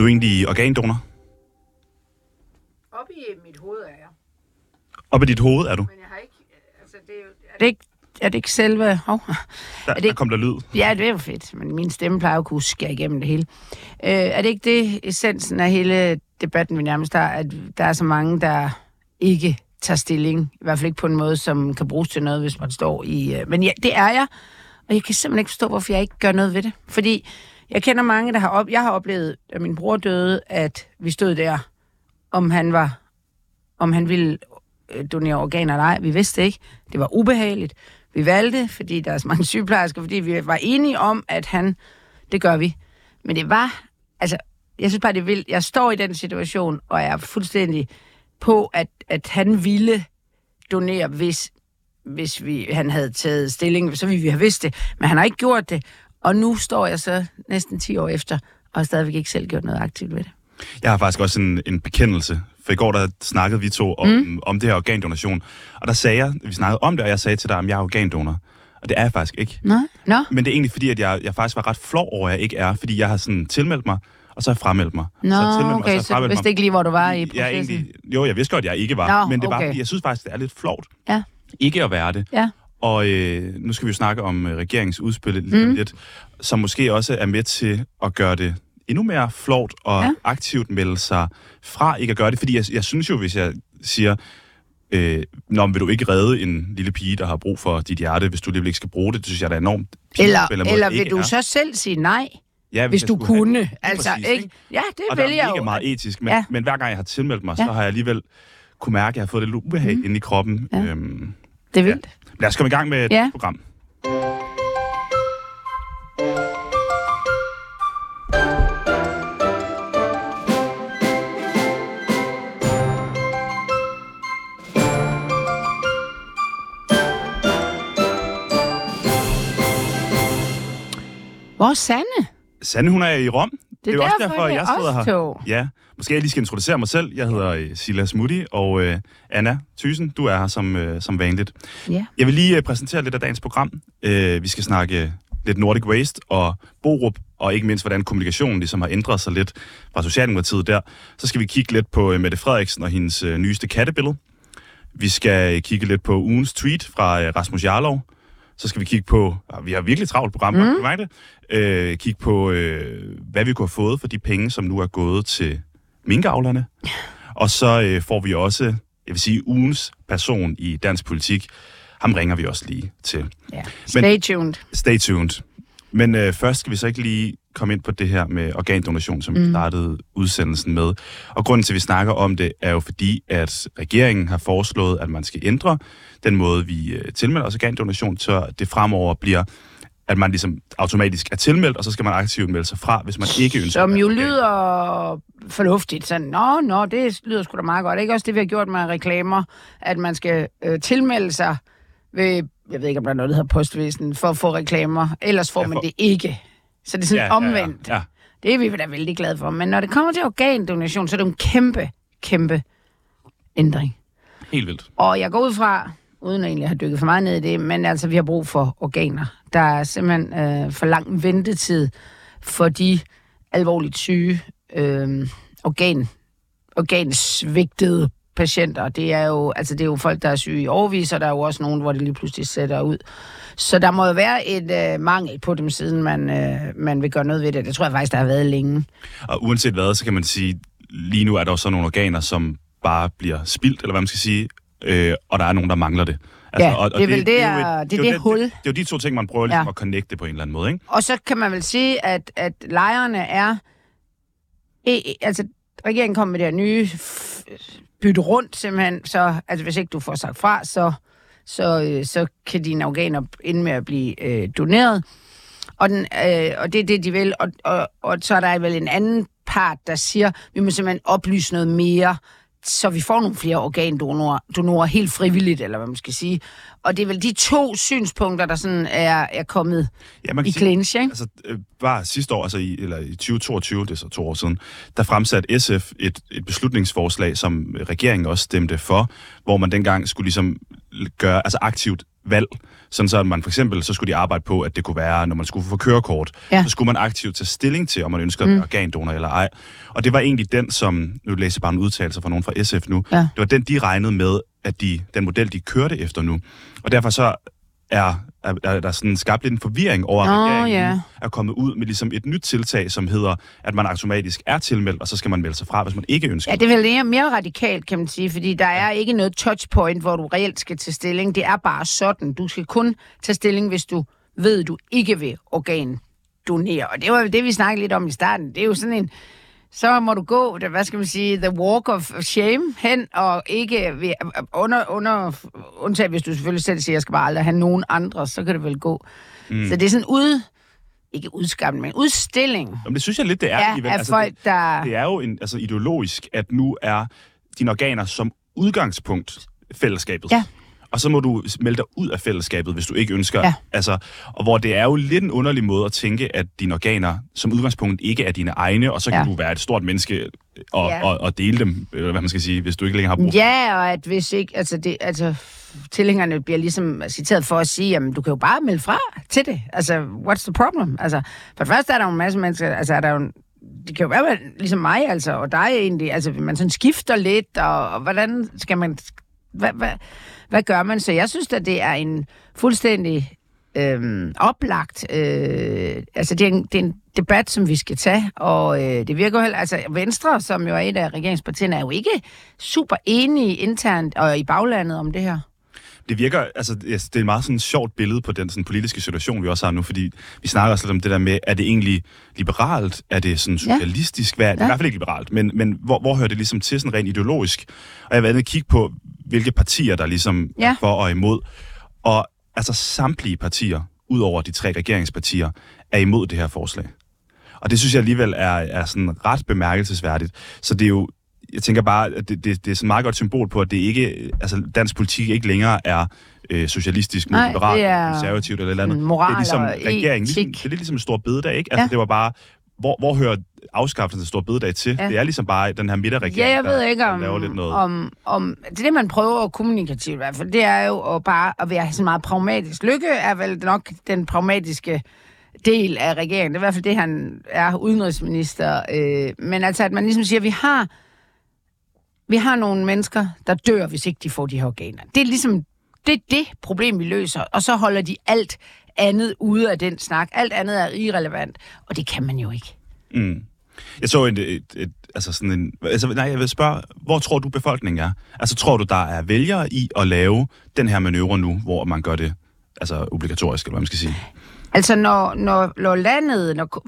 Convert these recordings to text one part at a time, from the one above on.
du egentlig organdonor? Op i mit hoved er jeg. Op i dit hoved er du? Men jeg har ikke... Altså, det er, jo, er det ikke... Er det ikke selve... Hov. Der, det der ikke- kom der lyd. Ja, det er jo fedt, men min stemme plejer jo at kunne skære igennem det hele. Øh, er det ikke det, essensen af hele debatten, vi nærmest har, at der er så mange, der ikke tager stilling, i hvert fald ikke på en måde, som kan bruges til noget, hvis man står i... Øh, men ja, det er jeg, og jeg kan simpelthen ikke forstå, hvorfor jeg ikke gør noget ved det. Fordi jeg kender mange, der har op... Jeg har oplevet, da min bror døde, at vi stod der, om han var... Om han ville øh, donere organer eller ej. Vi vidste ikke. Det var ubehageligt. Vi valgte, fordi der er så mange sygeplejersker, fordi vi var enige om, at han, det gør vi. Men det var, altså, jeg synes bare, det er vildt. Jeg står i den situation, og jeg er fuldstændig på, at, at han ville donere, hvis, hvis vi, han havde taget stilling, så ville vi have vidst det. Men han har ikke gjort det, og nu står jeg så næsten 10 år efter, og har stadigvæk ikke selv gjort noget aktivt ved det. Jeg har faktisk også en, en bekendelse. For i går der snakkede vi to om, mm. om det her organdonation. Og der sagde jeg, vi snakkede om det, og jeg sagde til dig, at jeg er organdonor. Og det er jeg faktisk ikke. Nå? Nå? Men det er egentlig fordi, at jeg, jeg faktisk var ret flov over, at jeg ikke er. Fordi jeg har sådan tilmeldt mig, og så har jeg frameldt mig. Nå, så jeg tilmeldt mig, okay, jeg så frameldt vidste mig. ikke lige, hvor du var i Jeg processen? egentlig, jo, jeg vidste godt, at jeg ikke var. Nå, men det var, okay. fordi jeg synes faktisk, det er lidt flovt. Ja. Ikke at være det. Ja. Og øh, nu skal vi jo snakke om øh, regeringsudspil lige mm. lidt, som måske også er med til at gøre det endnu mere flovt og Ja. ja. aktivt melde sig fra ikke at gøre det. Fordi jeg, jeg synes jo, hvis jeg siger, øh, Nå, vil du ikke redde en lille pige, der har brug for dit hjerte, hvis du alligevel ikke skal bruge det, det synes jeg, er enormt pinligt Eller, eller ikke vil du er. så selv sige nej, ja, hvis jeg du have- kunne? Lige Altså, præcis, ikke? Ja, det Og vælger er jeg jo. meget etisk, men, Ja. ja. men hver gang jeg har tilmeldt mig, Ja. så har jeg alligevel kunne mærke, at jeg har fået lidt ubehag mm. inde i kroppen. Ja. Øhm, Det er vildt. Lad os komme i gang med et Ja. program. Hvor er Sanne? Sande, hun er i Rom. Det er jo også derfor, er jeg sidder her. to. Ja, måske jeg lige skal introducere mig selv. Jeg hedder øh, Silas Moody, og øh, Anna Thysen, du er her som, øh, som vanligt. Ja. Jeg vil lige øh, præsentere lidt af dagens program. Øh, vi skal snakke lidt Nordic Waste og Borup, og ikke mindst, hvordan kommunikationen ligesom har ændret sig lidt fra Socialdemokratiet der. Så skal vi kigge lidt på øh, Mette Frederiksen og hendes øh, nyeste kattebillede. Vi skal øh, kigge lidt på ugens tweet fra øh, Rasmus Jarlov. Så skal vi kigge på, vi har virkelig travlt program, mm. kan det? Øh, kigge på, øh, hvad vi kunne have fået for de penge, som nu er gået til minkavlerne. Og så øh, får vi også, jeg vil sige, ugens person i dansk politik. Ham ringer vi også lige til. ja. Stay tuned. Stay tuned. Men øh, først skal vi så ikke lige komme ind på det her med organdonation, som mm. vi startede udsendelsen med. Og grunden til, at vi snakker om det, er jo fordi, at regeringen har foreslået, at man skal ændre den måde, vi øh, tilmelder os organdonation, så det fremover bliver, at man ligesom automatisk er tilmeldt, og så skal man aktivt melde sig fra, hvis man ikke ønsker Som jo organ- lyder fornuftigt. Sådan, nå, nå, det lyder sgu da meget godt. Ikke også det, vi har gjort med reklamer, at man skal øh, tilmelde sig ved, jeg ved ikke, om der er noget, der hedder postvæsen, for at få reklamer. Ellers får Ja, man for- det ikke. Så det er sådan Ja, omvendt. Ja, ja. Det er vi da vældig glade for. Men når det kommer til organdonation, så er det en kæmpe, kæmpe ændring. Helt vildt. Og jeg går ud fra, uden at egentlig have dykket for meget ned i det, men altså, vi har brug for organer. Der er simpelthen øh, for lang ventetid for de alvorligt syge, øh, organ, organsvigtede patienter. Det er jo, altså, det er jo folk, der er syge i overvis, og der er jo også nogen, hvor det lige pludselig sætter ud. Så der må jo være et øh, mangel på dem, siden man, øh, man vil gøre noget ved det. Det tror jeg faktisk, der har været længe. Og uanset hvad, så kan man sige, lige nu er der jo så nogle organer, som bare bliver spildt, eller hvad man skal sige, øh, og der er nogen, der mangler det. Ja, det er vel det, jo er- det er det Det, hul. det, det er jo de to ting, man prøver ligesom Ja. at connecte på en eller anden måde, ikke? Og så kan man vel sige, at, at lejerne er... E, e- altså, regeringen kom med det her nye f- bytte rundt, simpelthen. Så altså, hvis ikke du får sagt fra, så, så, øh, så kan dine organer ende med at blive øh, doneret. Og, den, øh, og det er det, de vil. Og, og, og så er der vel en anden part, der siger, vi må simpelthen oplyse noget mere, så vi får nogle flere organdonorer donorer helt frivilligt, eller hvad man skal sige. Og det er vel de to synspunkter, der sådan er, er kommet Ja, man kan i sige, clinch, ikke? altså, øh, bare sidste år, altså i, eller i 2022, det er så to år siden, der fremsatte SF et, et beslutningsforslag, som regeringen også stemte for, hvor man dengang skulle ligesom gøre, altså aktivt valg, sådan så at man for eksempel, så skulle de arbejde på, at det kunne være, når man skulle få kørekort, Ja. så skulle man aktivt tage stilling til, om man ønsker mm. organdonor eller ej. Og det var egentlig den, som, nu læser jeg bare en udtalelse fra nogen fra SF nu, Ja. det var den, de regnede med, at de, den model, de kørte efter nu. Og derfor så er, er, er der sådan skabt lidt en forvirring over, at Nå, regeringen nu er kommet ud med ligesom et nyt tiltag, som hedder, at man automatisk er tilmeldt, og så skal man melde sig fra, hvis man ikke ønsker Ja, det er vel mere, mere radikalt, kan man sige, fordi der er ikke noget touchpoint, hvor du reelt skal tage stilling. Det er bare sådan. Du skal kun tage stilling, hvis du ved, du ikke vil organ donere. Og det var vel det, vi snakkede lidt om i starten. Det er jo sådan en... Så må du gå, det- hvad skal man sige, the walk of shame hen, og ikke under, under, undtagen hvis du selvfølgelig selv siger, jeg skal bare aldrig have nogen andre, så kan det vel gå. Mm. Så det er sådan ud, ikke udskammende, men udstilling Jamen, det synes jeg lidt, det er. ja, alligevel. Altså, folk, der... det, det er jo en, altså, ideologisk, at nu er dine organer som udgangspunkt fællesskabet. Ja. Og så må du melde dig ud af fællesskabet, hvis du ikke ønsker. Ja. Altså, og hvor det er jo lidt en underlig måde at tænke, at dine organer som udgangspunkt ikke er dine egne, og så kan Ja. du være et stort menneske og, Ja. og, og dele dem, eller hvad man skal sige, hvis du ikke længere har brug for Ja, og at hvis ikke, altså, det, altså tilhængerne bliver ligesom citeret for at sige, jamen du kan jo bare melde fra til det. Altså, what's the problem? Altså, for det første er der jo en masse mennesker, altså er der jo en, det kan jo være ligesom mig, altså, og dig egentlig, altså man sådan skifter lidt, og, og hvordan skal man, hvad, hvad, hvad gør man? Så jeg synes at det er en fuldstændig øhm, oplagt, øh, altså det er, en, det er en debat, som vi skal tage, og øh, det virker jo heller, altså Venstre, som jo er et af regeringspartierne, er jo ikke super enige internt og i baglandet om det her. Det virker, altså det er et meget sådan sjovt billede på den sådan, politiske situation, vi også har nu, fordi vi snakker også lidt om det der med, er det egentlig liberalt? Er det sådan socialistisk? Hvad? er Det Ja. i hvert fald ikke liberalt, men, men hvor, hvor hører det ligesom til sådan rent ideologisk? Og jeg har været kigge på, hvilke partier, der ligesom Ja. er for og imod. Og altså samtlige partier, ud over de tre regeringspartier, er imod det her forslag. Og det synes jeg alligevel er, er sådan ret bemærkelsesværdigt. Så det er jo, jeg tænker bare, at det, det, det er sådan et meget godt symbol på, at det ikke, altså dansk politik ikke længere er øh, socialistisk, Nej, liberalt, er konservativt eller et eller andet. moral det er ligesom regeringen, ligesom, etik. det er ligesom en stor bededag, ikke? Altså Ja. det var bare, hvor, hvor hører afskaffelsen af stor bededag til? Ja. Det er ligesom bare den her midterregering, Ja, jeg der, ved ikke der om, laver lidt noget. om, om... Det er det, man prøver kommunikativt i hvert fald. Det er jo at bare at være sådan meget pragmatisk. Lykke er vel nok den pragmatiske del af regeringen. Det er i hvert fald det, han er udenrigsminister. Øh, men altså, at man ligesom siger, at vi har, vi har nogle mennesker, der dør, hvis ikke de får de her organer. Det er ligesom det, er det problem, vi løser. Og så holder de alt andet ude af den snak. Alt andet er irrelevant. Og det kan man jo ikke. Mm. Jeg så et, et, et, altså sådan en, altså, nej, jeg vil spørge, hvor tror du befolkningen er? Altså tror du, der er vælgere i at lave den her manøvre nu, hvor man gør det altså obligatorisk, eller hvad man skal sige? Altså, når, når, når landet, når ko-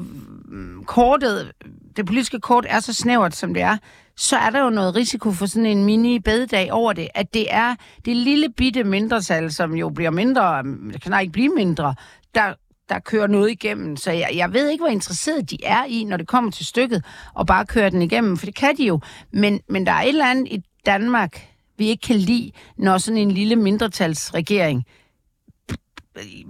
kortet, det politiske kort er så snævert, som det er, så er der jo noget risiko for sådan en mini-bededag over det. At det er det lille bitte mindretal, som jo bliver mindre, det kan ikke blive mindre, der, der kører noget igennem. Så jeg, jeg ved ikke, hvor interesseret de er i, når det kommer til stykket, og bare køre den igennem, for det kan de jo. Men, men der er et eller andet i Danmark, vi ikke kan lide, når sådan en lille mindretalsregering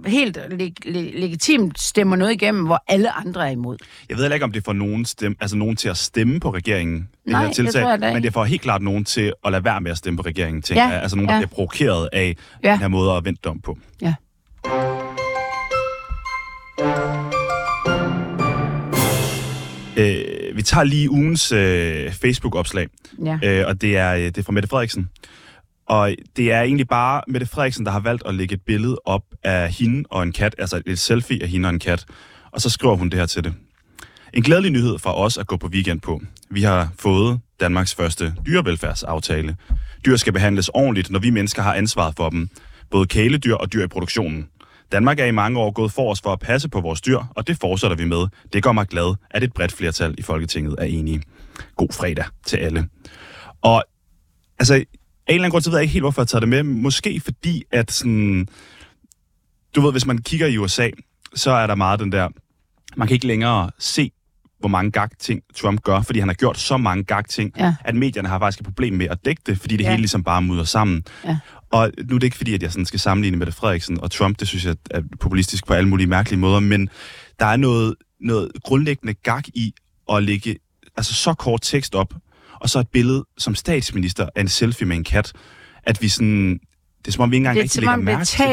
helt leg- leg- legitimt stemmer noget igennem, hvor alle andre er imod. Jeg ved heller ikke, om det får nogen, stemme, altså nogen til at stemme på regeringen, det Nej, her det tiltag, tror jeg da ikke. men det får helt klart nogen til at lade være med at stemme på regeringen, tænker Ja, jeg. Altså nogen, der ja. bliver provokeret af Ja. den her måde at vente om på. Ja. Øh, vi tager lige ugens øh, Facebook-opslag, Ja. øh, og det er, øh, det er fra Mette Frederiksen. Og det er egentlig bare Mette Frederiksen, der har valgt at lægge et billede op af hende og en kat, altså et selfie af hende og en kat. Og så skriver hun det her til det. En glædelig nyhed fra os at gå på weekend på. Vi har fået Danmarks første dyrevelfærdsaftale. Dyr skal behandles ordentligt, når vi mennesker har ansvaret for dem. Både kæledyr og dyr i produktionen. Danmark er i mange år gået for os for at passe på vores dyr, og det fortsætter vi med. Det gør mig glad, at et bredt flertal i Folketinget er enige. God fredag til alle. Og altså, en eller anden grund, så ved jeg ikke helt, hvorfor jeg tager det med. Måske fordi, at sådan... Du ved, hvis man kigger i USA, så er der meget den der... Man kan ikke længere se, hvor mange gag-ting Trump gør, fordi han har gjort så mange gag-ting, Ja. at medierne har faktisk et problem med at dække det, fordi det Ja. hele ligesom bare mudder sammen. Ja. Og nu er det ikke fordi, at jeg sådan skal sammenligne Mette Frederiksen og Trump, det synes jeg er populistisk på alle mulige mærkelige måder, men der er noget, noget grundlæggende gag i at lægge altså så kort tekst op, og så et billede som statsminister af en selfie med en kat, at vi sådan Det er som om, vi ikke engang Det rigtig lægger mærke det til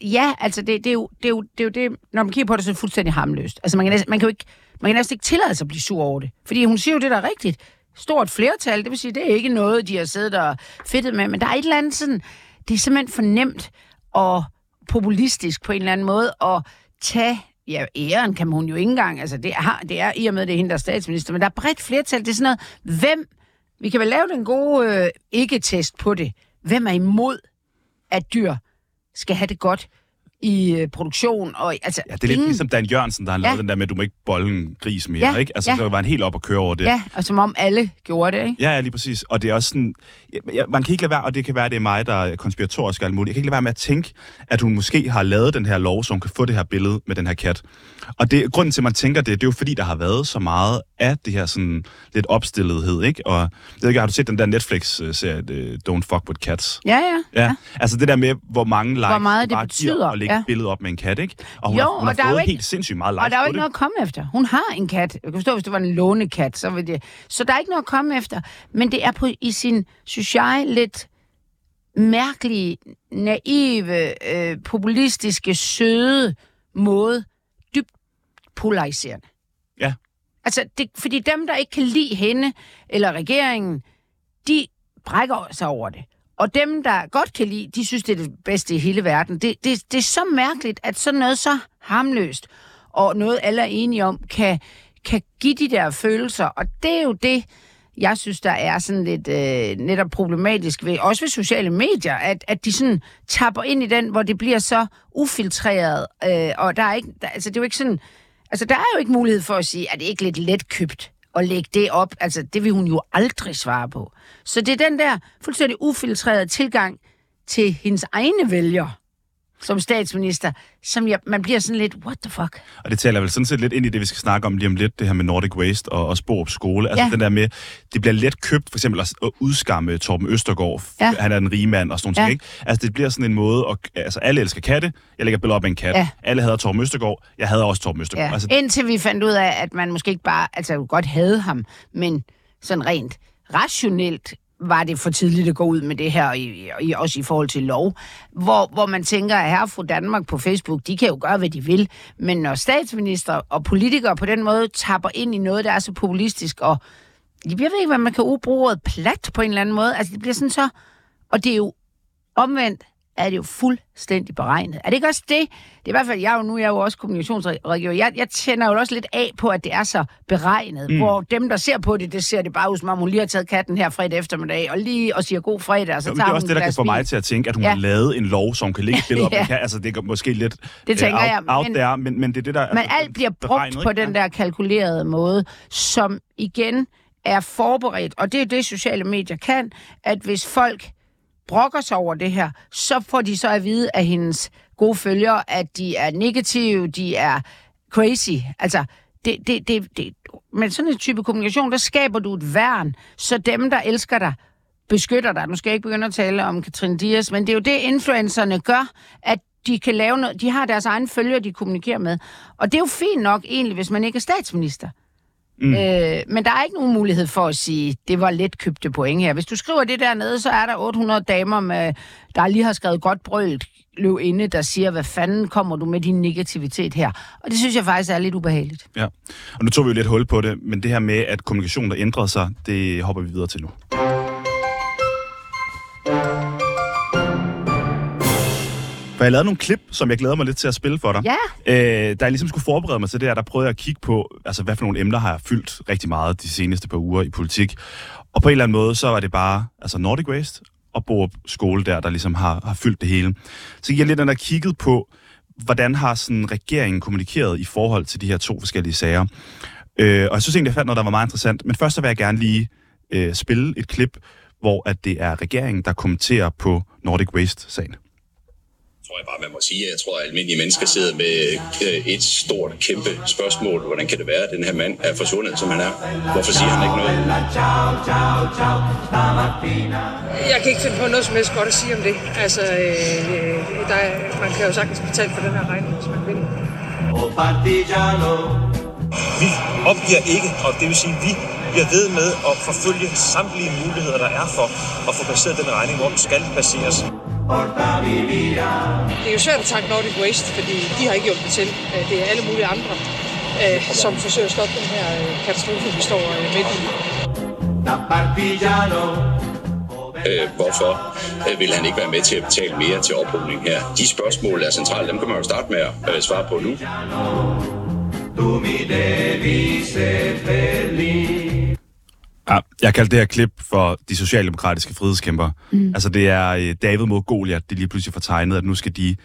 det. Ja, altså det, det, er jo, det, er jo, det er jo det... Når man kigger på det, så er det fuldstændig harmløst. Altså man kan, næsten, man kan jo ikke, man kan næsten ikke tillade sig at blive sur over det. Fordi hun siger jo det, der er rigtigt. Stort flertal, det vil sige, det er ikke noget, de har siddet og fedtet med. Men der er et eller andet sådan... Det er simpelthen for nemt og populistisk på en eller anden måde at tage ja, æren kan hun jo ikke engang, altså det er, det er i og med, det er hende, der er statsminister, men der er bredt flertal, det er sådan noget, hvem, vi kan vel lave den gode øh, ikke-test på det, hvem er imod, at dyr skal have det godt? I øh, produktion, og altså Ja, det er lidt ingen, ligesom Dan Jørgensen, der har lavet Ja. den der med, at du må ikke bolle en gris mere, Ja, ikke? Altså, ja. så var han helt op og køre over det. Ja, og som om alle gjorde det, ikke? Ja, ja, lige præcis. Og det er også sådan... Ja, ja, man kan ikke lade være, og det kan være, det er mig, der er konspiratorisk og alt muligt. Jeg kan ikke lade være med at tænke, at hun måske har lavet den her lov, så hun kan få det her billede med den her kat. Og det, grunden til, at man tænker det, det er jo fordi, der har været så meget af det her sådan lidt opstillethed, ikke? Og jeg ved ikke, har du set den der Netflix-serie, øh, Don't Fuck With Cats? Ja, ja. Ja, altså det der med, hvor mange likes Hvor meget det betyder, giver at lægge ja. billede op med en kat, ikke? Og hun Jo, har, hun og der har er jo fået ikke- helt sindssygt meget likes Og der er jo ikke det. noget at komme efter. Hun har en kat. Jeg kan forstå, hvis det var en lånekat, så vil det... Så der er ikke noget at komme efter. Men det er på, i sin, synes jeg, lidt mærkelige, naive, øh, populistiske, søde måde, dybt polariserende. Ja. Altså, det, fordi dem, der ikke kan lide hende eller regeringen, de brækker sig over det. Og dem, der godt kan lide, de synes, det er det bedste i hele verden. Det, det, det er så mærkeligt, at sådan noget så harmløst, og noget alle er enige om, kan, kan give de der følelser. Og det er jo det, jeg synes, der er sådan lidt øh, netop problematisk ved, også ved sociale medier, at, at de sådan tapper ind i den, hvor det bliver så ufiltreret, øh, og der er ikke, der, altså det er jo ikke sådan, altså der er jo ikke mulighed for at sige, at det ikke lidt letkøbt og lægge det op, altså det vil hun jo aldrig svare på. Så det er den der fuldstændig ufiltrerede tilgang til hendes egne vælgere som statsminister, som jeg, man bliver sådan lidt, what the fuck? Og det taler vel sådan set lidt ind i det, vi skal snakke om lige om lidt, det her med Nordic Waste og, og Sporup skole. Altså Ja. den der med, det bliver let købt, for eksempel at, at udskamme Torben Østergaard. Ja. Han er en rig mand og sådan nogle Ja. ting, ikke? Altså det bliver sådan en måde, at, altså alle elsker katte, jeg lægger billeder op af en kat. Ja. Alle hader Torben Østergaard, jeg hader også Torben Østergaard. Ja. Altså, Indtil vi fandt ud af, at man måske ikke bare, altså godt havde ham, men sådan rent rationelt var det for tidligt at gå ud med det her, i, i, også i forhold til lov, hvor, hvor man tænker, at herre fru Danmark på Facebook, de kan jo gøre, hvad de vil, men når statsminister og politikere på den måde tapper ind i noget, der er så populistisk, og jeg ved ikke, hvad man kan bruge ordet plat på en eller anden måde, altså det bliver sådan så, og det er jo omvendt, er det jo fuldstændig beregnet. Er det ikke også det? Det er i hvert fald, jeg jo nu jeg er jo også kommunikationsrådgiver. Jeg, jeg tænder jo også lidt af på, at det er så beregnet. Mm. Hvor dem, der ser på det, det ser det bare ud, som om hun lige har taget katten her fredag eftermiddag, og lige og siger god fredag, og så jo, tager det er også et det, der kan få mig til at tænke, at hun Ja. har lavet en lov, som kan lægge et billede op. Ja. kan, altså det er måske lidt Det tænker jeg, out, out men- there, men, men det er det, der... Men altså, alt bliver brugt på ikke? den der kalkulerede måde, som igen er forberedt. Og det er det, sociale medier kan, at hvis folk brokker sig over det her, så får de så at vide af hendes gode følgere, at de er negative, de er crazy. Altså, det, det, det, det, med sådan en type kommunikation, der skaber du et værn, så dem, der elsker dig, beskytter dig. Nu skal jeg ikke begynde at tale om Katrine Dias, men det er jo det, influencerne gør, at de kan lave noget, de har deres egne følgere, de kommunikerer med. Og det er jo fint nok egentlig, hvis man ikke er statsminister. Mm. Øh, men der er ikke nogen mulighed for at sige, det var let købte point her. Hvis du skriver det dernede, så er der 800 damer, med, der lige har skrevet godt brølt løb inde, der siger, hvad fanden kommer du med din negativitet her? Og det synes jeg faktisk er lidt ubehageligt. Ja, og nu tog vi jo lidt hul på det, men det her med, at kommunikationen der ændrede sig, det hopper vi videre til nu. For jeg lavede nogle klip, som jeg glæder mig lidt til at spille for dig. Ja. Øh, da jeg ligesom skulle forberede mig til det her, der prøvede jeg at kigge på, altså hvad for nogle emner har jeg fyldt rigtig meget de seneste par uger i politik. Og på en eller anden måde, så var det bare altså Nordic Waste og Borup skole der, der ligesom har, har fyldt det hele. Så jeg lidt og kigget på, hvordan har sådan regeringen kommunikeret i forhold til de her to forskellige sager. Øh, og jeg synes egentlig, jeg fandt noget, der var meget interessant. Men først så vil jeg gerne lige øh, spille et klip, hvor at det er regeringen, der kommenterer på Nordic Waste-sagen. Tror jeg bare, man må sige. Jeg tror, at almindelige mennesker sidder med øh, et stort, kæmpe spørgsmål. Hvordan kan det være, at den her mand er forsvundet, som han er? Hvorfor siger han ikke noget? Jeg kan ikke finde på noget som helst godt at sige om det. Altså, øh, der er, man kan jo sagtens betale for den her regning, hvis man vil. Vi opgiver ikke, og det vil sige, at vi bliver ved med at forfølge samtlige muligheder, der er for at få baseret den regning, hvor den skal baseres. Det er jo svært at takke Nordic Waste, fordi de har ikke hjulpet til. Øh, Det er alle mulige andre, øh, som forsøger at stoppe den her øh, katastrofe, vi står midt i. Øh, hvorfor øh, vil han ikke være med til at betale mere til oprydning her? De spørgsmål er centrale, dem kan man jo starte med at øh, svare på nu. Ja, jeg kaldte det her klip for de socialdemokratiske frihedskæmper. Mm. Altså det er øh, David mod Goliat, det lige pludselig får tegnet, at nu skal de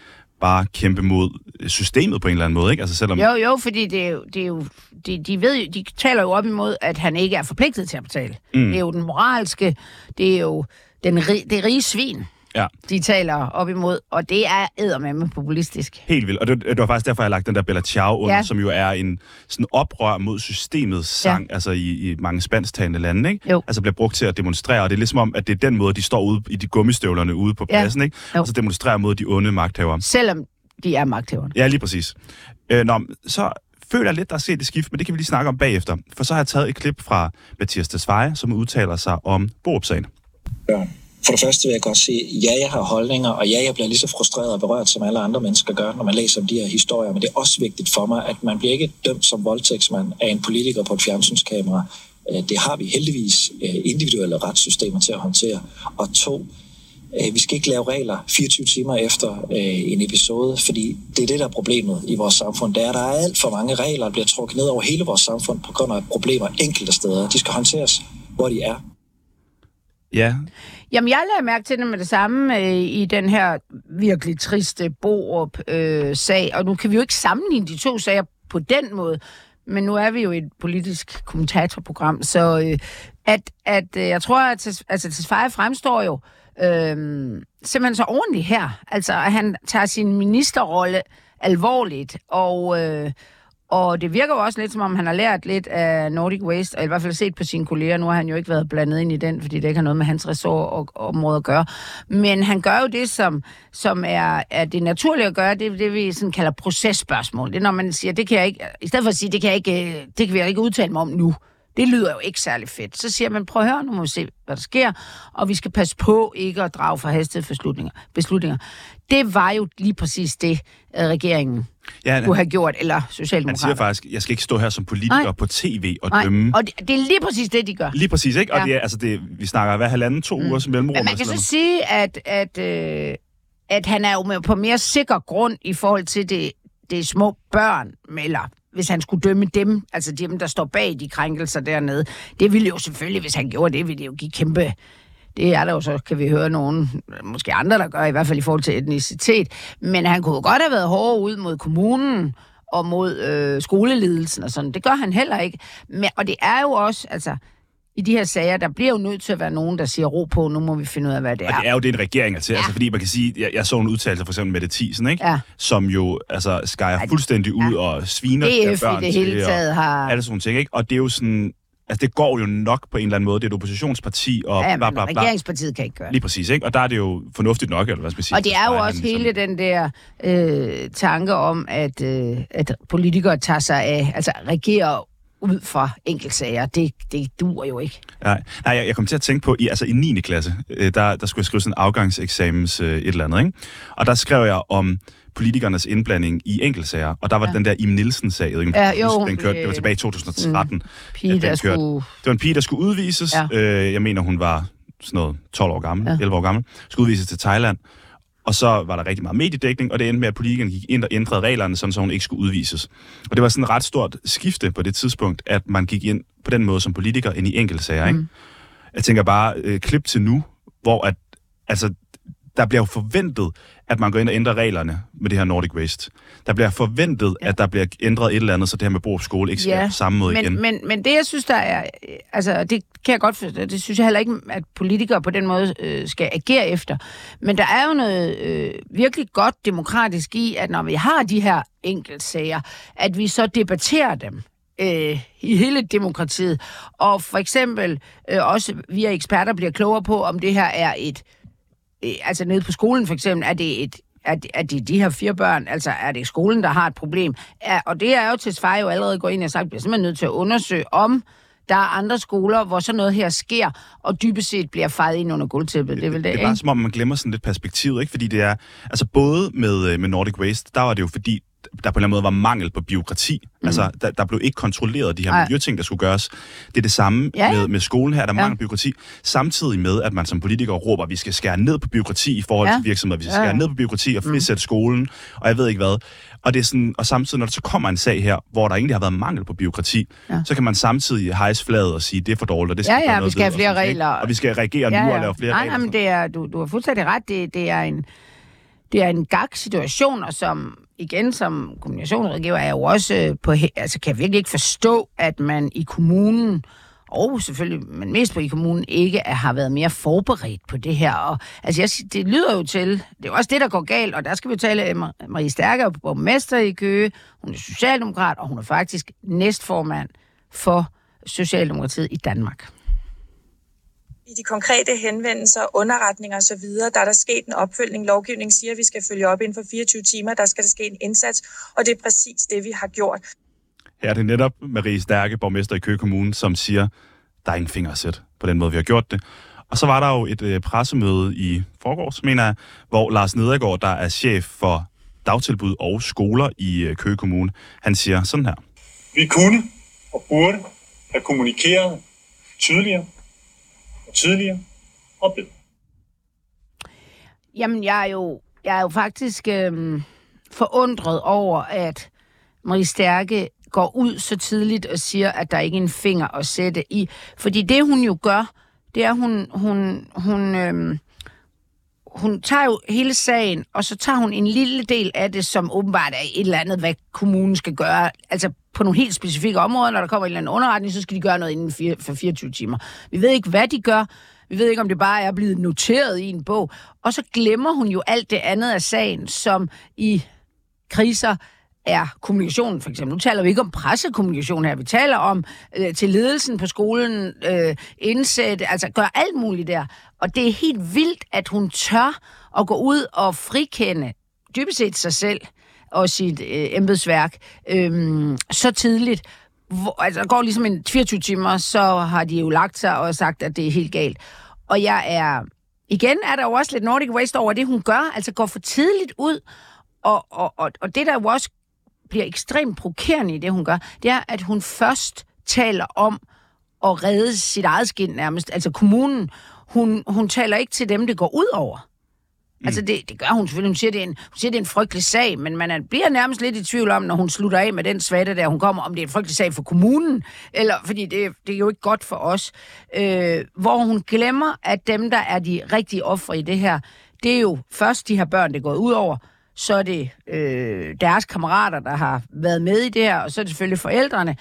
bare kæmpe mod øh, systemet på en eller anden måde, ikke? Altså selvom... Jo, jo, fordi det er jo, det er jo de, de, ved, jo- de taler jo op imod, at han ikke er forpligtet til at betale. Mm. Det er jo den moralske, det er jo den det rige svin, Ja, de taler op imod, og det er eddermame populistisk. helt vildt. Og det, det var faktisk derfor, jeg har lagt den der Bella Ciao under, ja. Ja. som jo er en sådan oprør mod systemets sang, ja. altså i, i mange spansktalende lande, ikke? Jo. Altså bliver brugt til at demonstrere, og det er ligesom om, at det er den måde, de står ude i de gummistøvlerne ude på Ja. pladsen, ikke? Jo. Og så demonstrerer mod de onde magthavere. Selvom de er magthæverne. Ja, lige præcis. Øh, nå, så føler jeg lidt, der er set et skift, men det kan vi lige snakke om bagefter. For så har jeg taget et klip fra Mathias Tesfaye, som udtaler sig om Borup-sagen. børn. For det første vil jeg godt sige, ja, jeg har holdninger, og ja, jeg bliver lige så frustreret og berørt, som alle andre mennesker gør, når man læser om de her historier. Men det er også vigtigt for mig, at man bliver ikke dømt som voldtægtsmand af en politiker på et fjernsynskamera. Øh, det har vi heldigvis øh, individuelle retssystemer til at håndtere. Og to, øh, vi skal ikke lave regler 24 timer efter en episode, fordi det er det, der er problemet i vores samfund. Det er, at der er alt for mange regler, der bliver trukket ned over hele vores samfund på grund af problemer enkelte steder. De skal håndteres, hvor de er. Ja, Jamen, jeg lader mærke til det med det samme øh, i den her virkelig triste Borup-sag, øh, og nu kan vi jo ikke sammenligne de to sager på den måde, men nu er vi jo et politisk kommentatorprogram, så øh, at, at øh, jeg tror, at altså, Tesfaye fremstår jo øh, simpelthen så ordentligt her. Altså, at han tager sin ministerrolle alvorligt, og... Øh, og det virker jo også lidt, som om han har lært lidt af Nordic Waste, og i hvert fald set på sine kolleger. Nu har han jo ikke været blandet ind i den, fordi det ikke har noget med hans ressort og, og område at gøre. Men han gør jo det, som, som er, er det naturlige at gøre, det er det, vi sådan kalder processpørgsmål. Det er, når man siger, det kan jeg ikke, i stedet for at sige, det kan jeg ikke, øh, det kan jeg ikke udtale mig om nu. Det lyder jo ikke særlig fedt. Så siger man, prøv at høre, nu må vi se, hvad der sker, og vi skal passe på ikke at drage forhastede beslutninger. beslutninger. Det var jo lige præcis det, øh, regeringen ja han, kunne have gjort, eller han siger Socialdemokraterne. faktisk, jeg skal ikke stå her som politiker Nej. på tv og Nej, dømme. og det, det er lige præcis det, de gør. Lige præcis, ikke? Og Ja. det er, altså det, vi snakker hver halvanden, to mm. uger som mellemrum. Men man kan så sige, at, at, øh, at han er jo på mere sikker grund i forhold til det, det små børn, eller hvis han skulle dømme dem, altså dem, der står bag de krænkelser dernede. Det ville jo selvfølgelig, hvis han gjorde det, ville det jo give kæmpe... Det er der jo så, kan vi høre nogen, måske andre, der gør, i hvert fald i forhold til etnicitet. Men han kunne jo godt have været hårdere ud mod kommunen og mod øh, skoleledelsen og sådan. Det gør han heller ikke. Men, og det er jo også, altså, i de her sager, der bliver jo nødt til at være nogen, der siger ro på, nu må vi finde ud af, hvad det Og er. det er jo det, en regering er til. Ja. Altså, fordi man kan sige, jeg, jeg så en udtalelse for eksempel med det Thiesen, ikke? Ja. som jo altså, skærer fuldstændig ud Ja. og sviner DF her i børn det hele taget har... og alle sådan nogle ting. Ikke? Og det er jo sådan, altså det går jo nok på en eller anden måde. Det er et oppositionsparti og Ja, bla bla bla. regeringspartiet kan ikke gøre det. Lige præcis, ikke? Og der er det jo fornuftigt nok, eller hvad skal man sige? Og det er jo også ligesom- hele den der øh, tanke om, at, øh, at politikere tager sig af, altså regerer ud fra enkeltsager. Det, det duer jo ikke. Nej, nej jeg, jeg kom til at tænke på, i, altså i 9. klasse, øh, der, der skulle jeg skrive sådan en afgangseksamens øh, et eller andet, ikke? Og der skrev jeg om politikernes indblanding i enkeltsager, og der var ja. den der Im Nielsen-sag, jeg ikke, Ja, huske, jo, den kørte, det var øh, tilbage i 2013. Pige, at der den kørte. skulle... Det var en pige, der skulle udvises. Ja. Øh, jeg mener, hun var sådan noget 12 år gammel. Ja. 11 år gammel. Skulle udvises til Thailand. Og så var der rigtig meget mediedækning, og det endte med, at politikerne gik ind og ændrede reglerne, sådan, så hun ikke skulle udvises. Og det var sådan et ret stort skifte på det tidspunkt, at man gik ind på den måde som politiker ind i enkeltsager. Mm. Ikke? Jeg tænker bare, øh, klip til nu, hvor at, altså, der bliver jo forventet, at man går ind og ændrer reglerne med det her Nordic Waste. Der bliver forventet, ja. at der bliver ændret et eller andet, så det her med Borup Skole ikke sker ja. på samme måde men, igen. Men, men det, jeg synes, der er... øh, Altså, det kan jeg godt forstå. Det synes jeg heller ikke, at politikere på den måde øh, skal agere efter. Men der er jo noget øh, virkelig godt demokratisk i, at når vi har de her enkeltsager, at vi så debatterer dem øh, i hele demokratiet. Og for eksempel øh, også via eksperter bliver klogere på, om det her er et... Øh, altså nede på skolen for eksempel, er det et er det, er det de her fire børn, altså er det skolen, der har et problem? Er, og det er jo til Svej jo allerede gået ind og sagt, bliver simpelthen nødt til at undersøge, om Der er andre skoler, hvor sådan noget her sker, og dybest set bliver fejret ind under gulvtæppet. Det er vel det, det er ikke? bare som om, man glemmer sådan lidt perspektivet, ikke? Fordi det er, altså både med, øh, med Nordic Waste, der var det jo fordi, der på en eller anden måde var mangel på byråkrati. Mm. Altså, der, der blev ikke kontrolleret de her Nej. miljøting, der skulle gøres. Det er det samme Ja, ja. med, med skolen her, der er Ja. mangel på byråkrati. Samtidig med, at man som politiker råber, at vi skal skære ned på byråkrati i forhold Ja. til virksomheder. Vi skal Ja, ja. skære ned på byråkrati og frisætte skolen, og jeg ved ikke hvad. Og, det er sådan, og samtidig, når der så kommer en sag her, hvor der egentlig har været mangel på byråkrati, Ja. så kan man samtidig hejse flaget og sige, det er for dårligt, og det skal Ja, ja, gøre vi noget skal have ved, og flere sådan noget, ikke? regler. Og vi skal reagere nu og lave flere Nej, regler. nej, men det er, du, du har fuldstændig ret. Det, det er en, det er en gag-situation, og som igen som kommunikationsrådgiver er jeg jo også øh, på, altså kan jeg virkelig ikke forstå, at man i kommunen og selvfølgelig, men mest på i kommunen, ikke er, har været mere forberedt på det her. Og, altså, jeg, det lyder jo til, det er jo også det, der går galt, og der skal vi jo tale øh, om Marie Stærker, borgmester i Køge, hun er socialdemokrat, og hun er faktisk næstformand for Socialdemokratiet i Danmark i de konkrete henvendelser, underretninger osv., der er der sket en opfølgning. Lovgivningen siger, at vi skal følge op inden for 24 timer. Der skal der ske en indsats, og det er præcis det, vi har gjort. Her er det netop Marie Stærke, borgmester i Køge Kommune, som siger, der er ingen finger at sætte på den måde, vi har gjort det. Og så var der jo et øh, pressemøde i forgårs, mener jeg, hvor Lars Nedergaard, der er chef for dagtilbud og skoler i øh, Køge Kommune, han siger sådan her. Vi kunne og burde have kommunikeret tydeligere tidligere og bedre. Jamen, jeg er jo, jeg er jo faktisk øh, forundret over, at Marie Stærke går ud så tidligt og siger, at der ikke er en finger at sætte i. Fordi det, hun jo gør, det er, hun, hun, hun, øh, hun tager jo hele sagen, og så tager hun en lille del af det, som åbenbart er et eller andet, hvad kommunen skal gøre. Altså på nogle helt specifikke områder, når der kommer en eller anden underretning, så skal de gøre noget inden for 24 timer. Vi ved ikke, hvad de gør. Vi ved ikke, om det bare er blevet noteret i en bog. Og så glemmer hun jo alt det andet af sagen, som i kriser er kommunikationen, for eksempel. Nu taler vi ikke om pressekommunikation her. Vi taler om øh, til ledelsen på skolen, øh, indsætte, altså gør alt muligt der. Og det er helt vildt, at hun tør at gå ud og frikende dybest set sig selv og sit øh, embedsværk øh, så tidligt. Hvor, altså, der går ligesom en 24 timer, så har de jo lagt sig og sagt, at det er helt galt. Og jeg er... Igen er der jo også lidt Nordic Waste over det, hun gør. Altså går for tidligt ud. Og, og, og, og det, der jo også bliver ekstremt provokerende i det, hun gør, det er, at hun først taler om at redde sit eget skin nærmest. Altså kommunen, hun, hun taler ikke til dem, det går ud over. Mm. Altså det, det gør hun selvfølgelig. Hun siger, det er en, hun siger, det er en frygtelig sag, men man er, bliver nærmest lidt i tvivl om, når hun slutter af med den svatte der, hun kommer, om det er en frygtelig sag for kommunen, eller fordi det, det er jo ikke godt for os. Øh, hvor hun glemmer, at dem, der er de rigtige ofre i det her, det er jo først de her børn, det går ud over, så er det øh, deres kammerater, der har været med i det her, og så er det selvfølgelig forældrene.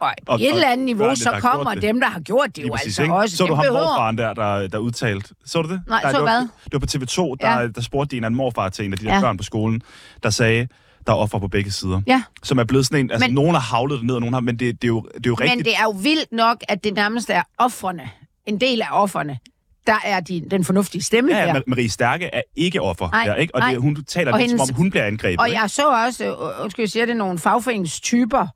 Og på Og- et eller andet niveau, børnene, så kommer det. dem, der har gjort det jo præcis, altså ikke? også. Så du ham behøver- morfaren der, der, der udtalte. Så du det? Nej, der, så det var, hvad? Det var på TV2, der, Ja. der spurgte en anden morfar til en af de der Ja. børn på skolen, der sagde, der er offer på begge sider. Ja. Som er blevet sådan en, altså Men- nogen har havlet det ned, og nogen har, men det, det, er jo, det er jo rigtigt. Men det er jo vildt nok, at det nærmest er offerne, en del af offerne, der er de, den fornuftige stemme Ja, her. ja, Marie Stærke er ikke offer Nej, der, ikke? Og nej. det, hun taler Og lidt, som hendes- om hun bliver angrebet. Og ikke? jeg så også, øh, undskyld, jeg siger det, nogle fagforeningstyper,